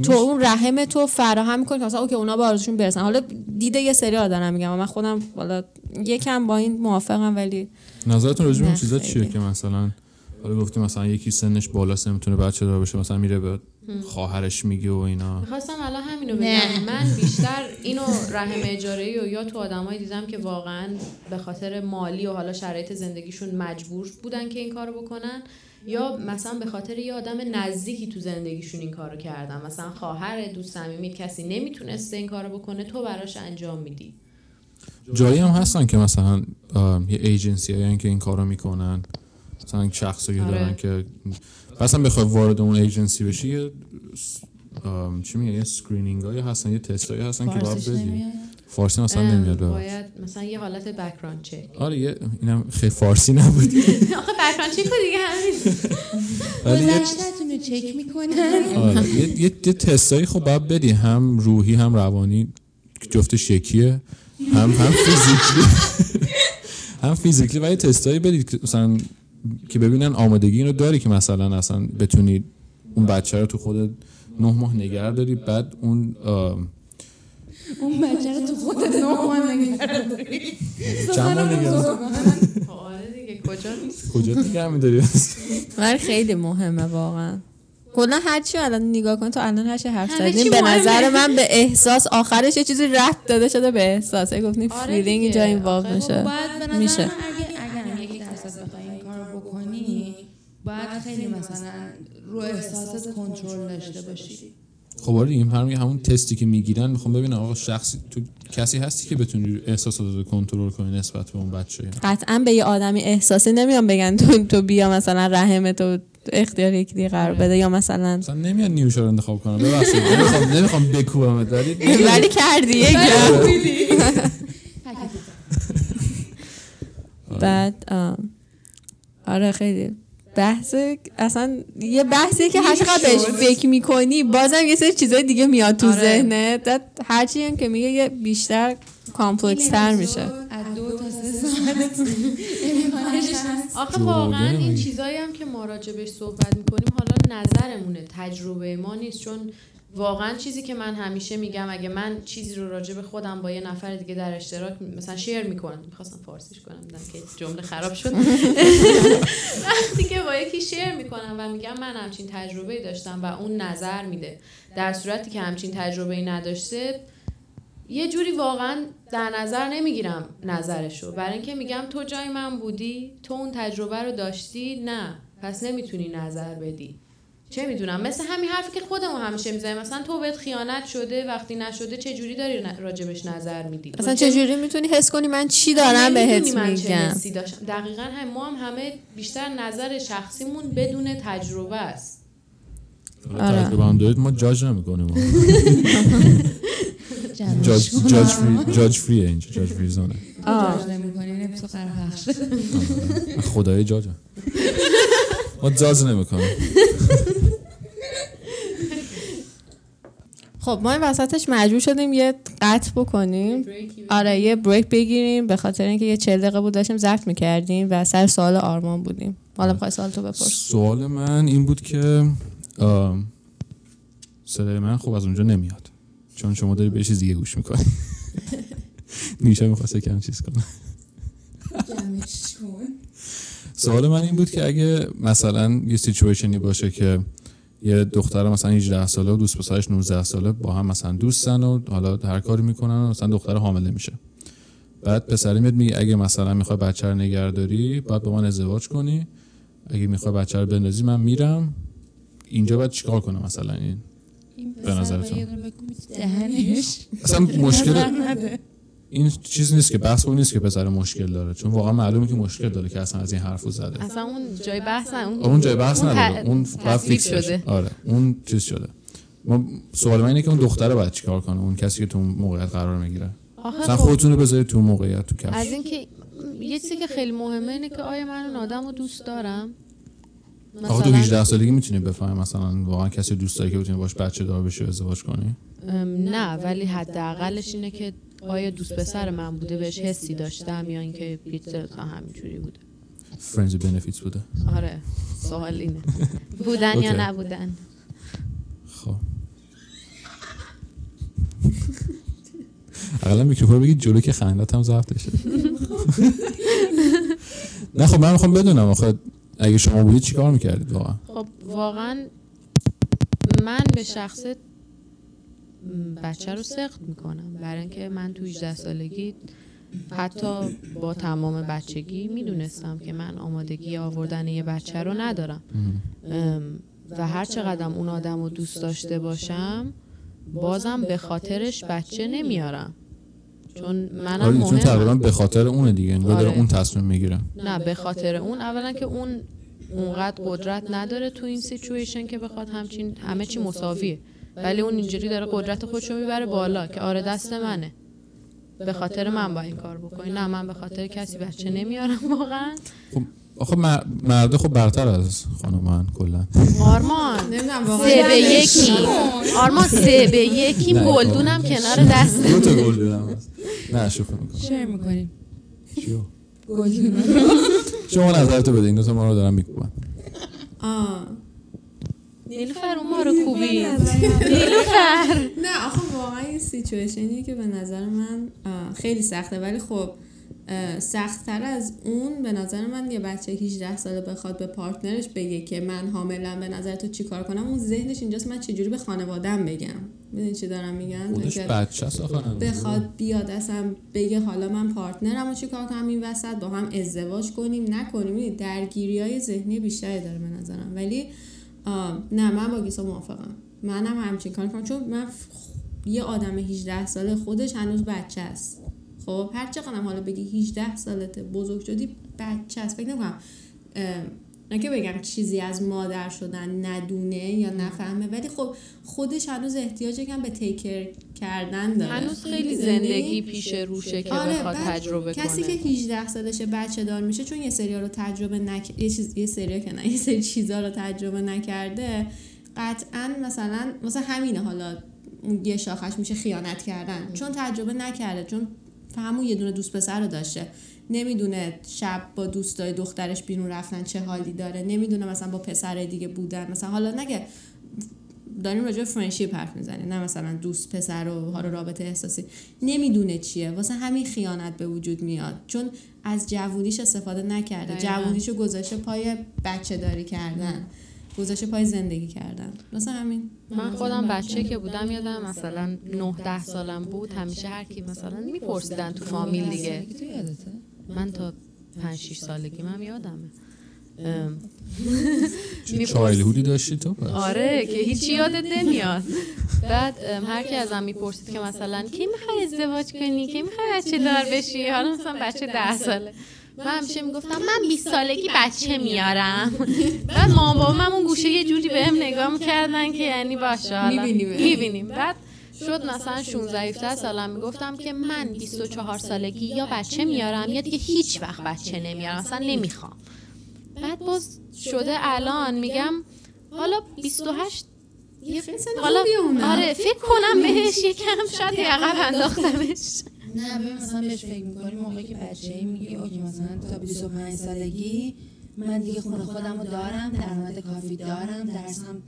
تو اون رحم تو فراهم می‌کنی که مثلا اوکی اونا به آرزوشون برسن. حالا دیده یه سری دارم میگم و من خودم حالا یکم با این موافقم ولی نظرتون راجع به چیزا. چیه که مثلا حالا گفتیم مثلا یکی سنش بالاست نمی‌تونه بچه دار بشه مثلا میره به خواهرش میگه و اینا. می‌خواستم الان همینو. بگم. من بیشتر اینو رحم اجاره و یا تو آدمایی دیدم که واقعا به خاطر مالی و حالا شرایط زندگیشون مجبور بودن که این کارو بکنن. یا مثلا به خاطر یه آدم نزدیکی تو زندگیشون این کارو کردن. مثلا خواهر دوست صمیمی کسی نمی‌تونسته این کارو بکنه تو براش انجام میدی. جایی هم هستن که مثلا یه ایجنسی هایی که این کارو می‌کنن. مثلا شخصی آره. دارن که مثلا بخوای وارد اون ایجنسی بشی یه چی میگه یه screening هایی هستن یه تست هایی هستن که باید بدی. فارسی مثلا نمیاد. باید مثلا یه حالت background check آره یه اینم خیلی فارسی نبود. آخه بکراند چک دیگه همین. گذشتتون رو چک می‌کنن؟ آره یه, یه, یه تستایی خب باید بدی. هم روحی هم روانی. جفتش یکیه. هم هم فیزیکلی هم فیزیکلی و یه تستایی بدید که مثلا که ببینن آمادگی اینو داری که مثلا اصلا بتونی اون بچه رو تو خودت نه ماه نگه داری. بعد اون اون بچه رو تو خودت نمان نگرد داری چند ماه نگه داری؟ آره دیگه کجا کجا نگه می‌داری؟ ولی خیلی مهمه واقعا کلا هرچی الان نگاه کن تو الان هرچی حرف همه زدیم چی به. نظر من به احساس آخرش یه چیزی رفت داده شده به احساس آره فیلینگ دیگه. اینجا این میشه نظر میشه. من اگه اگه یک درصد بخوای این کار رو بکنی باید خیلی مثلا رو احساست کنترل داشته باشی خب آره این هم همون تستی که می‌گیرن می‌خوام ببینم آقا شخصی تو کسی هستی که بتونی احساسات رو کنترل کنی نسبت به اون بچه قطعا به یه آدمی احساسی nemiam بگن تو تو بیا مثلا رحم تو اختیار یکی دیگه قرار بده یا مثلا مثلا نمیاد نیوشا رو انتخاب کنم ببخشید نمی‌خوام نمی‌خوام بکوبم ولی ولی کردی یک بعد آم، آره خیلی. بحث اصلا یه بحثی که هر چقدر بهش فکر می‌کنی بازم یه سری چیزای دیگه میاد تو آره. ذهنت. بعد هرچی هم که میگه یه بیشتر complex تر میشه. از دو تا سه ساعت. امکانش هست آخه واقعا رو گردن این. چیزایی هم که ما راجبش صحبت می‌کنیم حالا نظرمونه. تجربه ما نیست چون واقعا چیزی که من همیشه میگم اگه من چیزی رو راجب خودم با یه نفر دیگه در اشتراک مثلا share می‌کنم می‌خواستم فارسیش کنم دیدم که جمله خراب شد. وقتی که با یکی شیر می‌کنم و میگم من همچین تجربه داشتم و اون نظر میده در صورتی که همچین تجربه نداشته یه جوری واقعا در نظر نمی‌گیرم نظرشو. برای اینکه میگم تو جای من بودی تو اون تجربه رو داشتی نه. پس نمی‌تونی نظر بدی. چه می‌دونم مثل همین حرفی که خودمون همیشه می‌زنیم. مثلا تو بهت خیانت شده وقتی نشده چه جوری داری راجبش نظر میدی؟ مثلا چجوری می‌تونی حس کنی من چی دارم بهت من چه میگم. دقیقا هم ما هم همه بیشتر نظر شخصیمون بدون تجربه است. آره. تجربه هم دارید ما جاج نمی‌کنیم. جمعش جاج کنم. جاج فری جاج فری اینجا جاج فری زونه آه. خدای جاج ما جاج نمی‌کنیم. خب ما این وسطش مجبور شدیم یه قطع بکنیم. آره یه بریک بگیریم. به خاطر اینکه یه چل دقیقه بود داشتیم ضبط می‌کردیم و سر سوال آرمان بودیم. حالا می‌خوای سوال تو بپرس سوال من این بود که صدای من خوب از اونجا نمیاد. چون شما داری به چیز دیگه گوش می‌کنی. نیشه می‌خواسته کم چیز کنه. سوال من این بود که اگه مثلا یه سیچویشنی باشه که یه دختر مثلا 18 ساله و دوست پسرش 19 ساله با هم مثلا دوستن و حالا هر کاری می‌کنن و مثلا دختر حامله میشه. بعد پسری میاد میگه اگه مثلا می‌خوای بچه رو نگهداری باید با من ازدواج کنی. اگه می‌خوای بچه رو بندازی من میرم. اینجا باید چیکار کنم مثلا این؟ به نظرتون؟ اصلا مشکل این چیز نیست که بحث اون نیست که پسر مشکل داره چون واقعا معلومه که مشکل داره که اصلا از این حرفو زده. اصلا اون جای بحث اون اون جای بحث نداره اون فیکس شده. بشه. آره اون چیز شده. ما سوال من اینه که اون دختره باید چیکار کنه؟ اون کسی که تو موقعیت قرار می‌گیره. مثلا خب، خودتون رو بذارید تو موقعیت تو از کفش اینکه یه چیزی که خیلی مهمه اینه که آیا من اون آدم رو دوست دارم؟ آقا تو 18 سالگی می‌تونی بفهمی مثلا واقعا کسی دوست داری که بتونی باش بچه دار بشی و ازدواج کنی؟ نه ولی حداقلش اینه که آیا دوست پسر من بوده؟ بهش حسی داشتم یا اینکه پیتزا همینجوری بوده؟ فرنز بنفیتس بوده؟ آره سوال اینه. بودن یا. نبودن؟ خب. اقلا میکروفون بگید جلو که خندت هم ضبط شه نه خب من می‌خوام بدونم آخه اگه شما بودید چیکار می‌کردید واقعا؟ خب واقعا من به شخص بچه رو سخت می‌کنم. برای اینکه من تو 18 سالگی حتی با تمام بچگی می‌دونستم که من آمادگی آوردن یه بچه رو ندارم. و هر چقدرم اون آدم رو دوست داشته باشم بازم به خاطرش بچه نمیارم. چون منم آره چون تقریبا به خاطر اونه دیگه انگار آره. اون تصمیم می‌گیره. نه به خاطر اون. اولا که اون اونقدر قدرت نداره تو این سیچویشن که بخواد همچین همه چی مساویه. ولی اون اینجوری داره قدرت خودش رو می‌بره بالا که آره دست منه. به خاطر من با این کار بکنی. نه من به خاطر کسی بچه نمیارم واقعا. خب آخه مر- مرده خب برتر از خانومن کلا. آرمان نمی‌دونم سه به یکی. آرمان سه به یکی. گلدونم کنار دست. دو تا گل دادم نه شوخی می‌کنم. شیر می‌کنیم. شما نظرتو بده این دو تا ما رو دارم میکوبن. آه. نیلوفر اون ما رو کوبید. نیلوفر. نه آخه واقعا این سیچویشنیه که به نظر من خیلی سخته. ولی خب سختتر از اون به نظر من یه بچه 18 ساله بخواد به partner ش بگه که من حاملم به نظر تو چی کار کنم؟ اون ذهنش اینجاست من چجوری به خانوادم بگم؟ می‌دونی چی دارم بچه آخه بخواد بیاد اصلا بگه حالا من partner م رو چیکار کنم این وسط؟ با هم ازدواج کنیم نکنیم؟ درگیری های ذهنی بیشتری داره به نظرم. ولی نه من با گیسا موافقم. منم همچین کار کنم چون من یه آدم 18 ساله خودش هنوز بچه است. خب هر چقدر حالا بگی 18 سالته بزرگ شدی بچه است. فکر نکنم نه که بگم چیزی از مادر شدن ندونه یا نفهمه ولی خب خودش هنوز احتیاج کم به تیکر کردن داره. هنوز خیلی؟ زندگی پیش روشه که آره، بخواد تجربه کسی کنه. که 18 سالشه بچه دار میشه چون یه سری رو تجربه نک... یه چیز یه سری که نه یه سری چیزا رو تجربه نکرده قطعا مثلا مثلا همینه حالا یه شاخش میشه خیانت کردن. چون تجربه نکرده چون همون یه دونه دوست پسر رو داشته. نمی‌دونه شب با دوستای دخترش بیرون رفتن چه حالی داره. نمی‌دونه مثلا با پسر دیگه بودن. مثلا حالا نگه داریم راجع به فرندشیپ حرف می‌زنیم. نه مثلا دوست پسر و حالا رابطه احساسی. نمی‌دونه چیه. واسه همین خیانت به وجود میاد. چون از جوونیش استفاده نکرده. جوونیشو گذاشته پای بچه داری کردن. گذاشته پای زندگی کردن. واسه همین من خودم بچه که بودم یادم مثلا 9 10 سالم بود همیشه هر کی مثلا میپرسیدن تو فامیل دیگه. من تا 5 6 سالگی من یادمه. چایلهودی داشتی تو پس؟ آره که هیچی یادت نمیاد. بعد هر کی ازم می‌پرسید که مثلا کی می‌خوای ازدواج کنی؟ کی می‌خوای بچه دار بشی؟ حالا مثلا بچه ده ساله. من همیشه می‌گفتم من 20 سالگی بچه میارم. بعد مامان بابام هم اون گوشه یه جوری بهم نگاه می‌کردن که یعنی باشه حالا می‌بینیم. می‌بینیم. بعد شد مثلا 16 17 سالم می‌گفتم که من 24 سالگی یا بچه میارم یا دیگه هیچ وقت بچه نمیارم اصلا نمی‌خوام. بعد باز شده الان میگم حالا 28 یه حالا. آره فکر کنم بهش یکم شاید یه عقب انداختمش. نه ببین مثلا بهش فکر می‌کنی موقعی که بچه ای میگی okay مثلا تا 25 سالگی من دیگه خونه خودم رو دارم درآمد کافی دارم درسم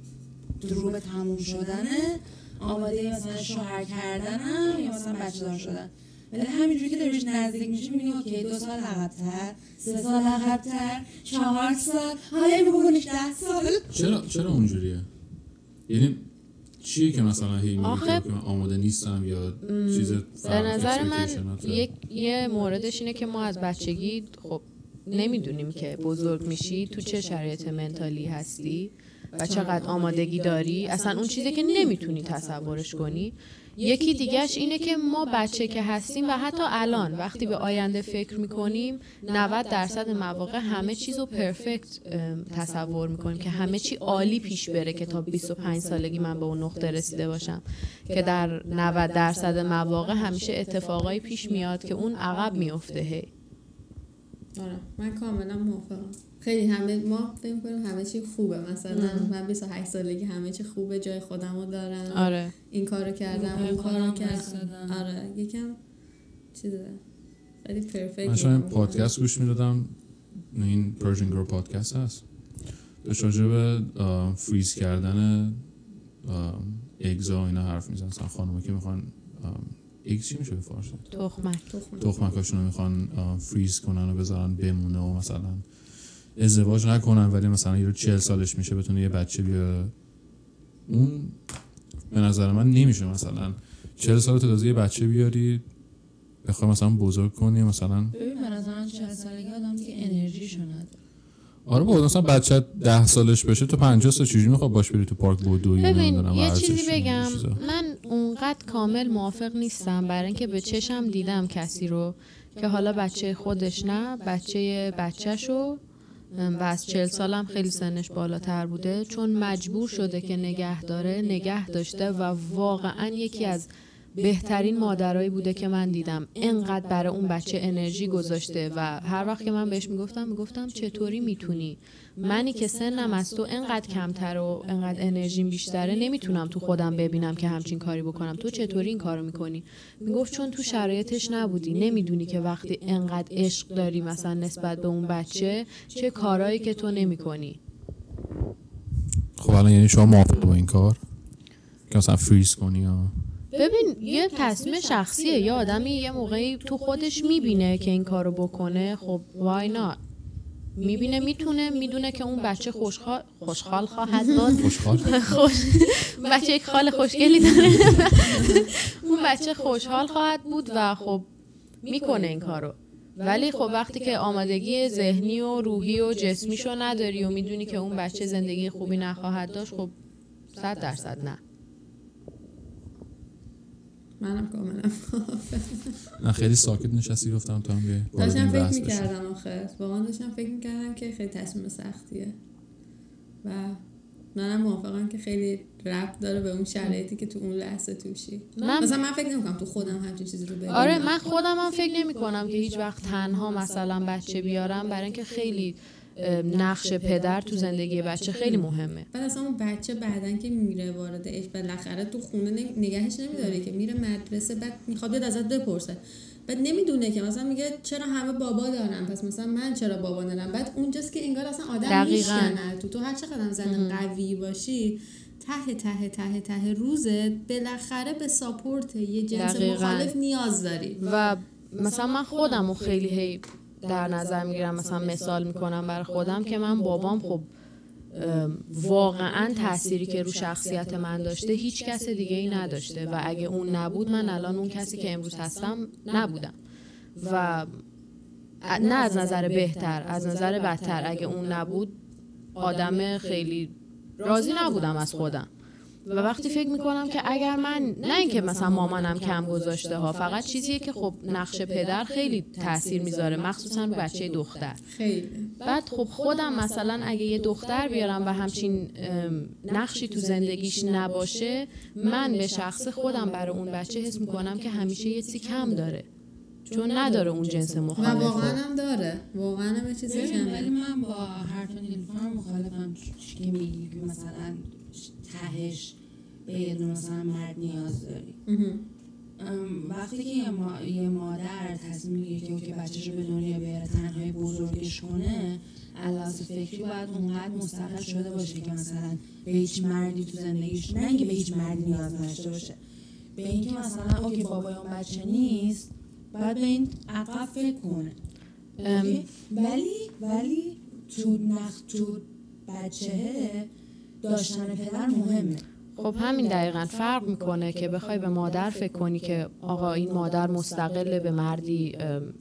رو به تموم شدنه آماده مثلا شوهر کردنم یا مثلا بچه دار شدن. ولی همینجوری که داری بهش نزدیک میشی میگی okay دو سال عقبتر سه سال عقبتر چهار سال حالا بکنش ده سال. چرا چرا اونجوریه؟ یعنی چیه که مثلا هی آخه- که من آماده نیستم یا چیز به نظر من یک یه موردش اینه که ما از بچگی خب نمی‌دونیم که بزرگ میشی تو چه شرایط منتالی هستی؟ و چقدر آمادگی داری؟ اصلا اون چیزی که نمی‌تونی تصورش کنی. یکی دیگهش اینه که ما بچه که هستیم و حتی الان وقتی به آینده فکر می‌کنیم 90 درصد مواقع همه چیز رو پرفکت تصور می‌کنیم که همه چی عالی پیش بره که تا 25 سالگی من به اون نقطه رسیده باشم. که در 90 درصد مواقع همیشه اتفاقایی پیش میاد که اون عقب میفته هی. آره من کاملا موافقم. خیلی همه ما فکر کنیم همه چی خوبه. مثلا من 28 سالگی همه چی خوبه جای خودمو دارم. آره. این کارو کردم اون کارو کردم. آره یکم چیزه. خیلی perfect من شاید پادکست گوش می‌دادم این Persian Girl podcast هست. داشت راجع به آه، فریز کردن آه، اگزا و اینا حرف میزن مثلا خانوما که می‌خوان eggs چی میشه به فارسی؟ تخمک. تخمکاشون رو می‌خوان فریز کنن و بذارن بمونه و مثلا ازدواج نکنن ولی مثلا یه روز چهل سالش میشه بتونه یه بچه بیاره. اون به نظر من نمیشه مثلا چهل سال تو تازه یه بچه بیاری بخوای مثلا بزرگ کنی مثلا ببین به نظر من 40 سالگی آدم دیگه انرژیشو نداره. آره با مثلا بچه ده سالش بشه تو 50 سال چجوری می‌خواد باش بری تو پارک یا ببین یه چیزی بگم. من اونقدر کامل موافق نیستم برای اینکه به چشم دیدم کسی رو که حالا بچه خودش نه بچه بچهشو. و از چل سالم خیلی سنش بالاتر بوده. چون مجبور شده که نگه داره نگه داشته و واقعا یکی از بهترین مادرایی بوده که من دیدم. انقدر برای اون بچه انرژی گذاشته و هر وقت که من بهش می‌گفتم می‌گفتم چطوری می‌تونی؟ منی که سنم از تو انقدر کمتر و انقدر انرژیم بیشتره نمی‌تونم تو خودم ببینم که همچین کاری بکنم. تو چطوری این کارو می‌کنی؟ می‌گفت چون تو شرایطش نبودی. نمی‌دونی که وقتی انقدر عشق داری مثلا نسبت به اون بچه چه کارایی که تو نمی‌کنی. خب الان یعنی شما موافق با این کار؟ که مثلا فریز کنی یا ببین یه تصمیم شخصیه یه آدمی یه موقعی تو خودش می‌بینه که این کارو بکنه خب وای not می‌بینه می‌تونه می‌دونه که اون بچه خوشحال خوشحال خواهد بود خوشحال؟ خوش بچه یک خال خوشگلی داره. اون بچه خوشحال خواهد بود و خب می‌کنه این کارو. ولی خب وقتی که آمادگی ذهنی و روحی و جسمیشو نداری و می‌دونی که اون بچه زندگی خوبی نخواهد داشت خب صد درصد نه. منم کاملا نه خیلی ساکت نشستی گفتم تو هم بیای. داشتم این فکر. می‌کردم آخه. واقعا داشتم فکر می‌کردم که خیلی تصمیم سختیه. و منم موافقم که خیلی ربط داره به اون شرایطی که تو اون لحظه توشی. من- مثلا من فکر نمی‌کنم تو خودم همچین چیزی رو ببینم. آره من خودم هم فکر نمی کنم که هیچ وقت تنها مثلا بچه بیارم برای اینکه خیلی نقش پدر تو زندگی بچه خیلی مهمه. بعد اصلا اون بچه بعدن که میره وارد بالاخره تو خونه نگ- نگهش نمیداری که میره مدرسه بعد می‌خواد بیاد ازت بپرسه. بعد نمی‌دونه که مثلا میگه چرا همه بابا دارن؟ پس مثلا من چرا بابا ندارم؟ بعد اونجاست که انگار اصلا آدم دقیقاً. میشکنه. تو تو هر چقدر زن قوی باشی ته ته ته ته روزت بالاخره به ساپورت یه جنس دقیقاً. مخالف نیاز داری. و مثلا من خودم خیلی هی در نظر می‌گیرم. مثلا مثال می‌کنم برای خودم که من بابام خب واقعا تأثیری که رو شخصیت من داشته هیچ کس دیگه ای نداشته و اگه اون نبود من الان اون کسی که امروز هستم نبودم. و نه از نظر بهتر از نظر بدتر. اگه اون نبود آدم خیلی راضی نبودم از خودم. و وقتی فکر می‌کنم که اگر من نه اینکه مثلا مامانم کم گذاشته ها فقط چیزیه که خب نقش پدر خیلی تاثیر می‌ذاره مخصوصا رو بچه دختر. خیلی. بعد خب خودم مثلا اگه یه دختر بیارم و همچین نقشی تو زندگیش نباشه من به شخص خودم برای اون بچه حس می‌کنم که همیشه یه چیزی کم داره. چون نداره اون جنس و مخالف واقعا. هم داره. واقعا هم یه چیزی ببین ولی کمه من با حرف نیلوفر مخالفم که میگی؟ مثلا تهش به یه مثلا مرد نیاز داری وقتی که یه, ما- یه مادر تصمیم می‌گیره که اوکی بچهش رو به دنیا بیاره تنهایی بزرگش کنه علاوه فکری باید اونقدر مستقل شده باشه که مثلا به هیچ مردی تو زندگیش نه اینکه به هیچ مردی نیاز نداشته باشه به اینکه مثلا اوکی بابای اون بچه نیست باید به این عقب فکر کنه؟ ولی ولی تو نخ تو بچه داشتن پدر مهمه. خب همین دقیقا فرق می‌کنه که بخوای به مادر فکر کنی که آقا این مادر مستقل به مردی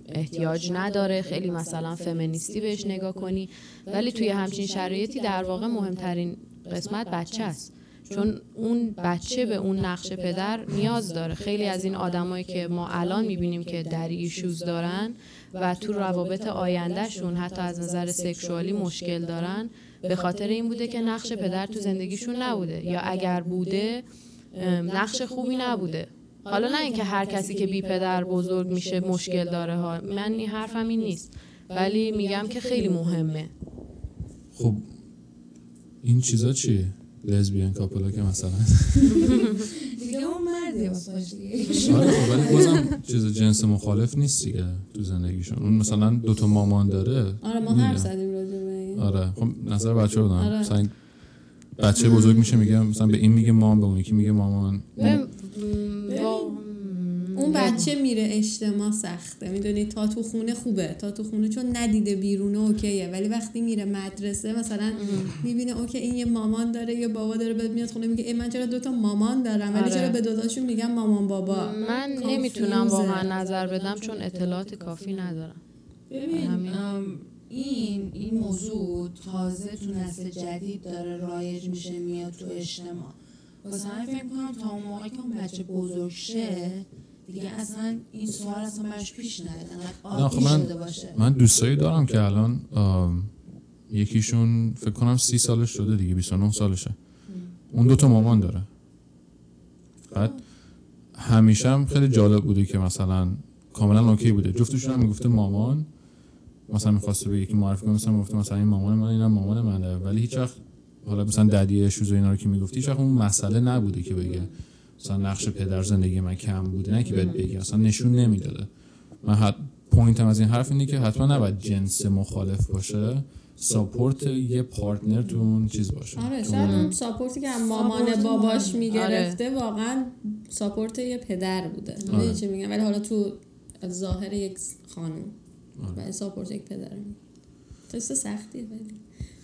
احتیاج نداره خیلی مثلا فمینیستی بهش نگاه کنی. ولی توی همچین شرایطی در واقع مهمترین قسمت بچه است. چون اون بچه به اون نقش پدر نیاز داره. خیلی از این آدمایی که ما الان می‌بینیم که در ایشوز دارن و تو روابط آیندهشون حتی از نظر سکشوالی مشکل دارن به خاطر این بوده که نقش پدر تو زندگیشون نبوده. یا اگر بوده نقش خوبی نبوده. حالا نه اینکه هر کسی که بی پدر بزرگ میشه مشکل داره ها. من این حرفم این نیست. ولی میگم که خیلی مهمه. خب این چیزا چیه؟ لزبیان کاپلا که مثلا. دیگه اون مردی آره خب، ولی بازم چیز جنس مخالف نیست دیگه تو زندگیشون. اون مثلا دوتا مامان داره. آره ما حرف زدیم آره. خب نظر بچه رو دارم مثلا بچه بزرگ میشه میگه مثلا به این میگه مام به اون یکی میگه مامان. اون بچه میره اجتماع سخته. می‌دونی تا تو خونه خوبه. تا تو خونه چون ندیده بیرونه اوکیه. ولی وقتی میره مدرسه مثلا می‌بینه اوکی این یه مامان داره یه بابا داره بعد میاد خونه میگه ای من چرا دوتا مامان دارم؟ ولی آره. چرا به دوتاشون میگم مامان بابا؟ من نمی‌تونم واقعا نظر بدم چون اطلاعات کافی ندارم. ببین این این موضوع تازه تو نسل جدید داره رایج میشه میاد تو اجتماع. واسه همین فکر کنم تا اون موقع که اون بچه بزرگ شه دیگه اصلا این سوال اصلا براش پیش نه، خب من- شده باشه. من دوستایی دارم که الان یکیشون فکر کنم سی سالش شده دیگه 29 سالشه. اون دوتا مامان داره. بعد همیشه هم خیلی جالب بوده که مثلا کاملا okay بوده. جفتشون هم می‌گفته مامان مثلا می‌خواسته به یکی معرفی کنه مثلا می‌گفته مثلا این مامان من اینم مامان منه. ولی هیچ وقت حالا مثلا daddy issues و اینا رو که می‌گفتی هیچ وقت اون مسئله نبوده که بگه مثلا نقش پدر زندگی من کم بوده نه که بهت بگه اصلا نشون نمی‌داده. من حتی point م از این حرف اینه که حتما نباید جنس مخالف باشه support یه partner تو اون چیز باشه. آره شاید اون- support ی که مامان باباش. می‌گرفته واقعا ساپورت یه پدر بوده. می‌دونی چی میگم؟ ولی حالا تو ظاهر یک خانم ولی ساپورت یک پدر قصه سختیه ولی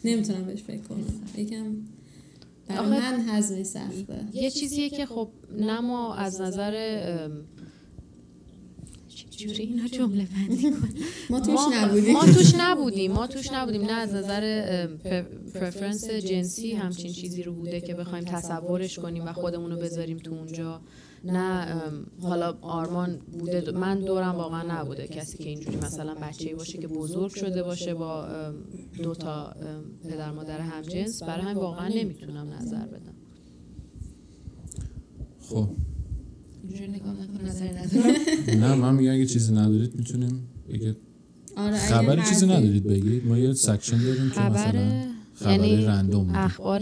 نمی‌تونم بهش فکر کنم. یکم برای آخه- من هضمش سخته. یه چیزیه که خب نه ما از نظر چجوری اینا جمله بندی ما توش نبودیم. ما توش نبودیم ما توش نبودیم. نه از نظر پرفرنس جنسی همچین چیزی رو بوده که بخوایم تصورش کنیم و خودمون رو بذاریم تو اونجا. نه حالا آرمان بوده من دورم واقعا نبوده کسی که اینجوری مثلا بچه باشه که بزرگ شده باشه با دو تا پدر مادر همجنس برای همین واقعا نمی‌تونم نظر بدم. خب. نه من میگم اگه چیزی ندارید می‌تونیم آره اگه خبری چیزی ندارید بگید. ما یه سکشن داریم که مثلا یعنی رندوم. اخبار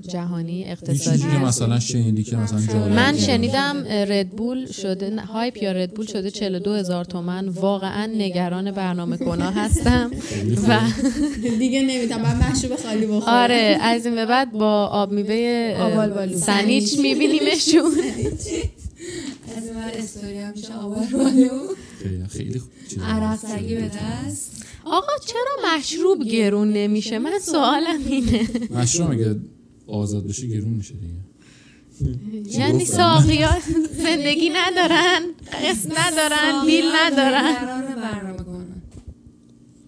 جهانی اقتصادی. که مثلا شنیدی که مثلا جالب من. شنیدم ردبول شده هایپ یا ردبول شده 42 هزار تومن. واقعا نگران برنامه کنا هستم. و دیگه نمی‌تونم من مشروب خالی بخورم آره از این به بعد با آب میوه. سنیچ میبینیمشون. از ور استوری هم میشه آوار بالو خیلی خیلی خوب عرق سگی به دست. آقا چرا مشروب گرون نمیشه؟ من سوالم اینه. مشروم اگه آزاد بشه گرون میشه دیگه. یعنی. ساقیا زندگی ندارن قسط ندارن بیل ندارن. برنامه کنن.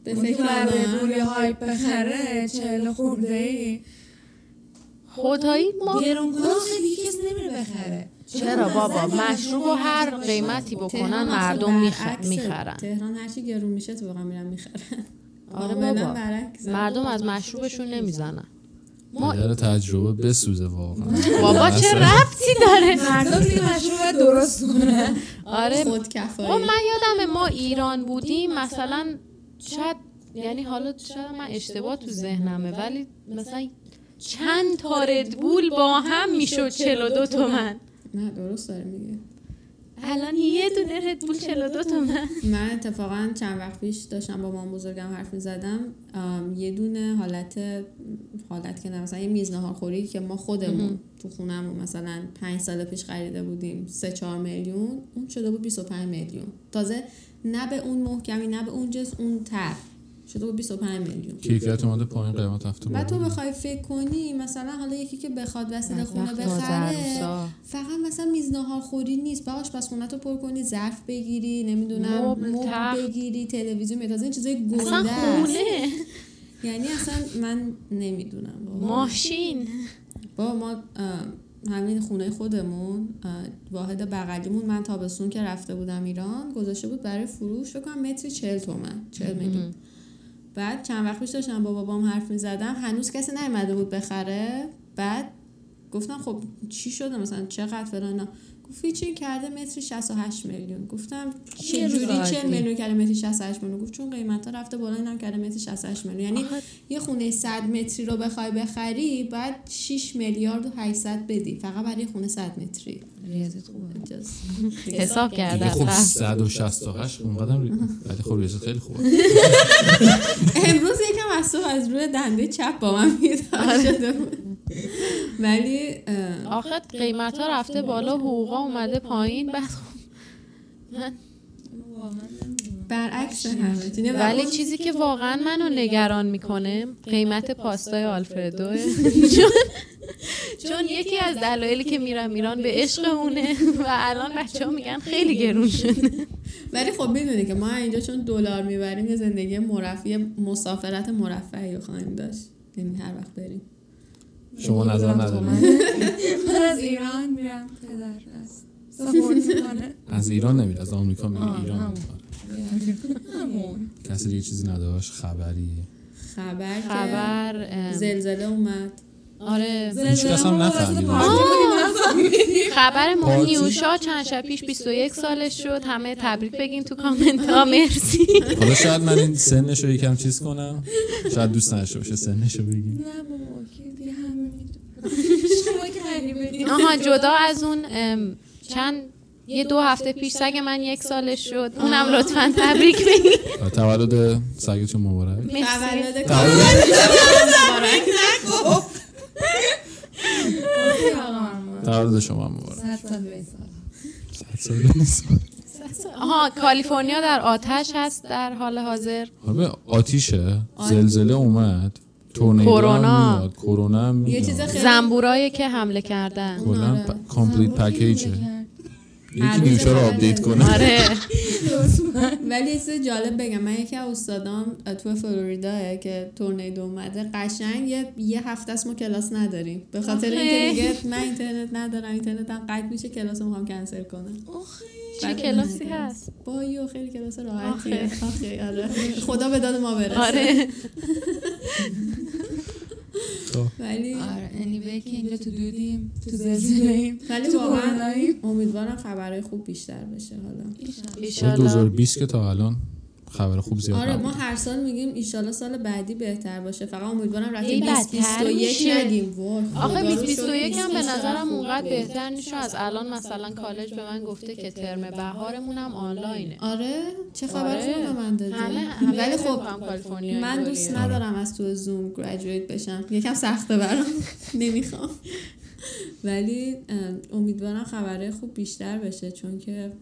به اون فکر که برای آدم. پولی هایپ بخره چهل خورده ای خدایی ما گرون کنه خیلی کسی نمیره بخره. چرا بابا؟ مشروب و هر قیمتی بکنن مردم. می‌خرن. تهران هرچی گرون میشه تو واقعا میرن می‌خرن. آره بابا. مردم از مشروبشون نمی‌زنن. ما تجربه بسوزه واقعا. بابا چه ربطی داره؟ مردم دیگه مشروب درست کنه. آره. خود خب کفایی من یادم ما ایران بودیم مثلا شاید یعنی حالا شاید من اشتباه تو ذهنمه ولی مثلا چند تا ردبول با هم می‌شد 42 تومن. نه درست داره میگه الان یه دونه ردبول 42 تومن من. اتفاقا چند وقت پیش داشتم با مام بزرگم حرف می‌زدم. یه دونه حالت حالت که مثلا یه میز ناهارخوری که ما خودمون تو خونمون مثلا پنج سال پیش خریده بودیم سه چهار میلیون اون شده بود 25 میلیون. تازه نه به اون محکمی نه به اون جنس اون تر شده بود 25 میلیون کیفیت اومده پایین قیمت رفته بعد تو. بخوای فکر کنی مثلا حالا یکی که بخواد وسیله خونه بخره. فقط مثلا میز ناهار خوری نیست. باهاش پس خونه تو پر کنی ظرف بگیری نمی‌دونم مبل،. بگیری تلویزیون میتازه این چیزای اصلا گنده خونه. یعنی اصلا من نمی‌دونم. ماشین. با ما همین خونه خودمون واحد بغلیمون. من تابستون که رفته بودم ایران گذاشته بود برای فروش فکر کنم متری 40 تومن 40 میلیون. بعد چند وقت پیش داشتم با بابام حرف می‌زدم. هنوز کسی نیومده بود بخره. بعد گفتم خب چی شده؟ مثلا چقدر فلان هیچی کرده متری 68 میلیون. گفتم چه جوری 40 عادی. میلیون کرده متری 68 میلیون؟ گفت چون قیمت ها رفته بالا اینم کرده متری 68 میلیون. یعنی یه خونه 100 متری رو بخوای بخری بعد 6 میلیارد و 800 بدی. فقط برای یه خونه 100 متری. ریاضیت خوبه. حساب کرده خب رفت. 168 اونقدر ولی خب ریاضت خیلی خوبه. امروز یکم از از روی دنده چپ با من بیدار شده بود. ولی آخه قیمت ها رفته بالا حقوقا اومده پایین. بعد خب. من برعکس همه. ولی چیزی که واقعا منو نگران می‌کنه قیمت پاستای آلفردو. چون چون یکی از دلایلی که میرم ایران به عشق اونه. و الان بچه ها میگن خیلی گرون شده. ولی خب می‌دونی که ما اینجا چون دلار می‌بریم یه زندگی مرفی مسافرت مرفعی رو خواهیم داشت. یعنی هر وقت بریم. شما نظر ندارید من از ایران میرم پدر. است از ایران نمیره از آمریکا میره ایران کسی دیگه چیزی نداشت؟ خبری؟ خبر خبر زلزله اومد. آره. هیچ کس هم نفهمید. خبر ما. نیوشا چند شب پیش 21 سالش شد. همه تبریک بگین تو کامنت ها مرسی. حالا شاید من این سنش رو یکم چیز کنم. شاید دوست نداشته باشه سنش رو بگیم. نه بابا که دیگه همه می‌دونم شما که غریبه آها جدا از اون چند یه دو هفته پیش سگ من یک سالش شد. اونم لطفا تبریک بگین تولد سگتون مبارک. تولد تولد شما هم مبارک. آها کالیفرنیا در آتش هست در حال حاضر. آره آتیشه. زلزله اومد. کرونا. کرونا یه چیز خیلی زنبورایی که حمله کردن. کلا. complete package ه یکی نیوشا رو update کنه؟ آره. ولی یه چیز جالب بگم. من یکی از استادام تو فلوریدا که tornado اومده قشنگ یه, یه هفته است ما کلاس نداریم. به خاطر. اینکه میگه من اینترنت ندارم اینترنت هم قطع میشه کلاس می‌خوام کنسل کنم. چه کلاسی هست؟ بایو خیلی کلاس راحتیه. آخه آره. خدا به داد ما برسه. آره. ولی آره anyway که اینجا تو دودیم تو زلزله ایم ولی تو واقعا. امیدوارم خبرهای خوب بیشتر بشه حالا. سال ایشالله 2020 که تا الان. خبر خوب زیاد آره ما هر سال میگیم ایشالله سال بعدی بهتر باشه. فقط امیدوارم رفته هی 2021 بدتر میشه. نگیم. وای، آخه خدا رو 2021 هم به نظرم اونقدر. بهتر نیست. از الان مثلا کالج به من گفته که ترم بهارمون هم آنلاینه. آره چه خبر آره. خوب به من دادی؟ ولی خب من دوست. ندارم از تو زوم گریجویت بشم. یکم سخته برام. نمی‌خوام. ولی امیدوارم خبرهای خوب بیشتر بشه. چون که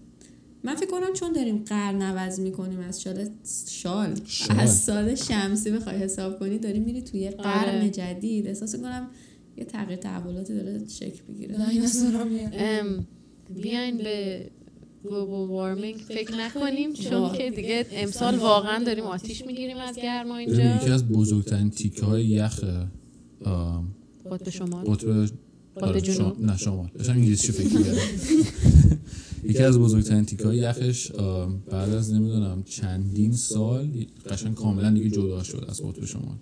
من فکر کنم چون داریم قرن عوض می‌کنیم از شال شال شال. از سال شمسی بخوای حساب کنی داری میری توی یه قرن آره. جدید. احساس کنم یه تغییر تحولاتی داره شکل بگیره بیاین به گلوبال وارمینگ فکر نکنیم چون که دیگه امسال واقعا داریم آتیش می‌گیریم از گرما ببین، یکی اینجا از بزرگترین تیکه های یخ قطب شمال. قطب آره، جنوب. شما- نه شمال. داشتم انگلیسی فکر می‌کردم. یکی از بزرگترین تیکه های یخش بعد از نمی‌دونم چندین سال قشنگ کاملا دیگه جدا شد از قطب شمال.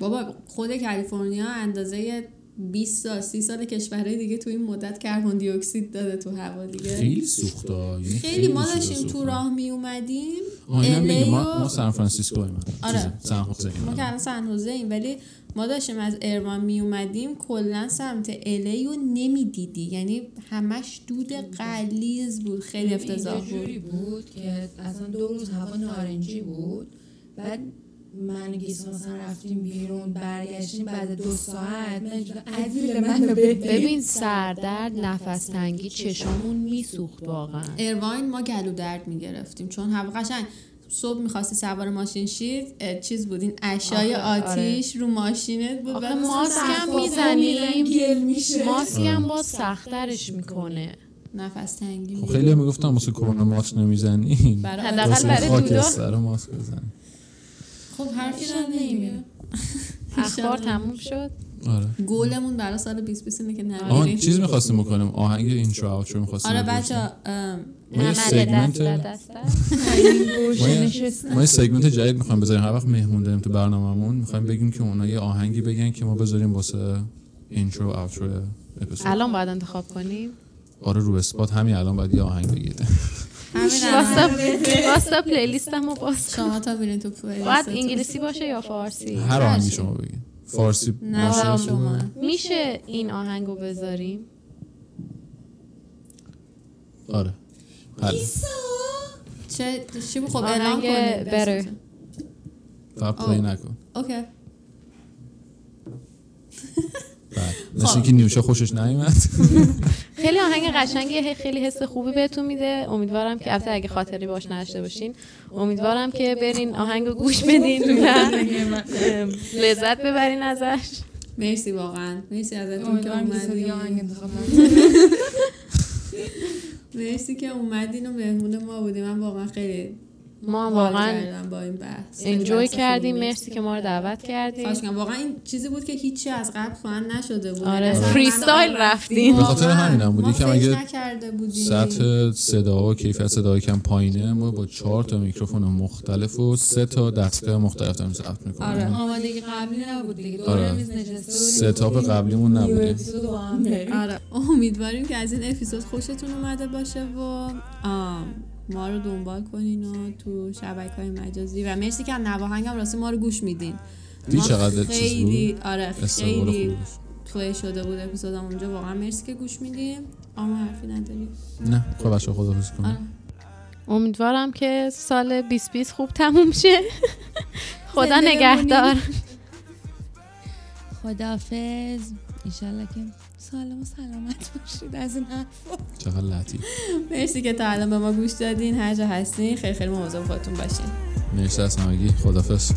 بابا خود کالیفرنیا اندازه 20 سال 30 سال کشورهای دیگه تو این مدت carbon dioxide داده تو هوا دیگه. خیلی سوخته. یعنی خیلی ما چیزا داشتیم تو. راه می اومدیم ما, ما سان فرانسیسکو ایم آره. سان خوزه ما که الان خوزه ایم ولی ما داشتیم از Irvine می اومدیم کلا سمت LA رو نمی‌دیدی. یعنی همش دود غلیظ بود خیلی افتضاح اینجا بود. جوری بود که اصلا دو روز هوا نارنجی بود. بعد من و گیسا مثلا رفتیم بیرون برگشتیم بعد دو ساعت من من ببین سردرد نفس تنگی چشامون میسوخت واقعا. ایروین ما گلو درد می گرفتیم چون هوا قشنگ صبح می‌خواستی سوار ماشین شید چیز بود این اشای آخه، آتیش رو ماشینت بود. آخه ماسکم صفا می‌زنیم گل میشه. ماسکم باز سختترش می‌کنه. نفس تنگی خب. خیلی می‌گفتم واسه کرونا ماسک نمی‌زنی. برای حداقل برای. خاکستر ماسک بزن خب حرفی نمیگه اخبار تموم شد؟ آره. گلمون برای سال 2020 اینه که آها نمیریم چیز می‌خواستیم بکنیم. آهنگ intro outro می‌خواستیم آره. بچه ما یه segment ما یه- segment جدید می‌خوایم بذاریم. هر وقت مهمون داریم تو برنامهمون می‌خوایم بگیم که اونا یه آهنگی بگن که ما بذاریم واسه intro outro اپیزود. الان باید انتخاب کنیم؟ آره رو spot همین الان باید یه آهنگ همین واسه الان. واسه playlist م رو باز شما تا تو playlist باید انگلیسی باشه یا فارسی؟ هر آهنگی شما بگین. فارسی شما میشه این آهنگو بذاریم؟ آره. حل چه چی خب اعلام آهنگ کنید Better. فقط play نکن. okay. بله. مثل اینکه نیوشا خوشش نیومد. آهنگ قشنگیه خیلی حس خوبی بهتون میده. امیدوارم که البته اگه خاطری باش نداشته باشین امیدوارم که برین آهنگو گوش بدین و لذت ببرین ازش. مرسی واقعا. مرسی ازتون که آهنگ اومدین مرسی که اومدین و مهمون ما بودیم. من واقعا خیلی ما هم واقعا با این بحث انجوی کردیم. مرسی که ما رو دعوت کردیم. واقعا این چیزی بود که هیچی از قبل پلان نشده بود آره اصلا فری من- استایل رفتیم به خاطر همینم بود یکم فکر اگه نکرده بودیم سطح صدا و کیفیت صدا کم پایینه ما با چهار تا میکروفون مختلف و سه تا دستگاه مختلف داریم ضبط می‌کنیم آره. آمادگی قبلی نبود دیگه آره. ستاپ قبلیمون نبوده. آره امیدواریم که از این اپیزود خوشتون اومده باشه و آم، ما رو دنبال کنین و تو شبکه های مجازی. و مرسی که از نواهنگم راستی ما رو گوش میدین. دی ما چقدر خیلی آره خیلی. پلی شده بود اپیزودم اونجا. واقعا مرسی که گوش میدیم اما حرفی نداریم نه خب بچه خدا آره. کنیم امیدوارم که سال 2020 خوب تموم شه. خدا نگهدار. خدافز ایشالله که سالم و سلامت باشید از این حرفا. چقدر لطیف. مرسی که تا الان به ما گوش دادین هر جا هستین خیلی خیلی مواظب خودتون باشین. مرسی از همگی. خدافظ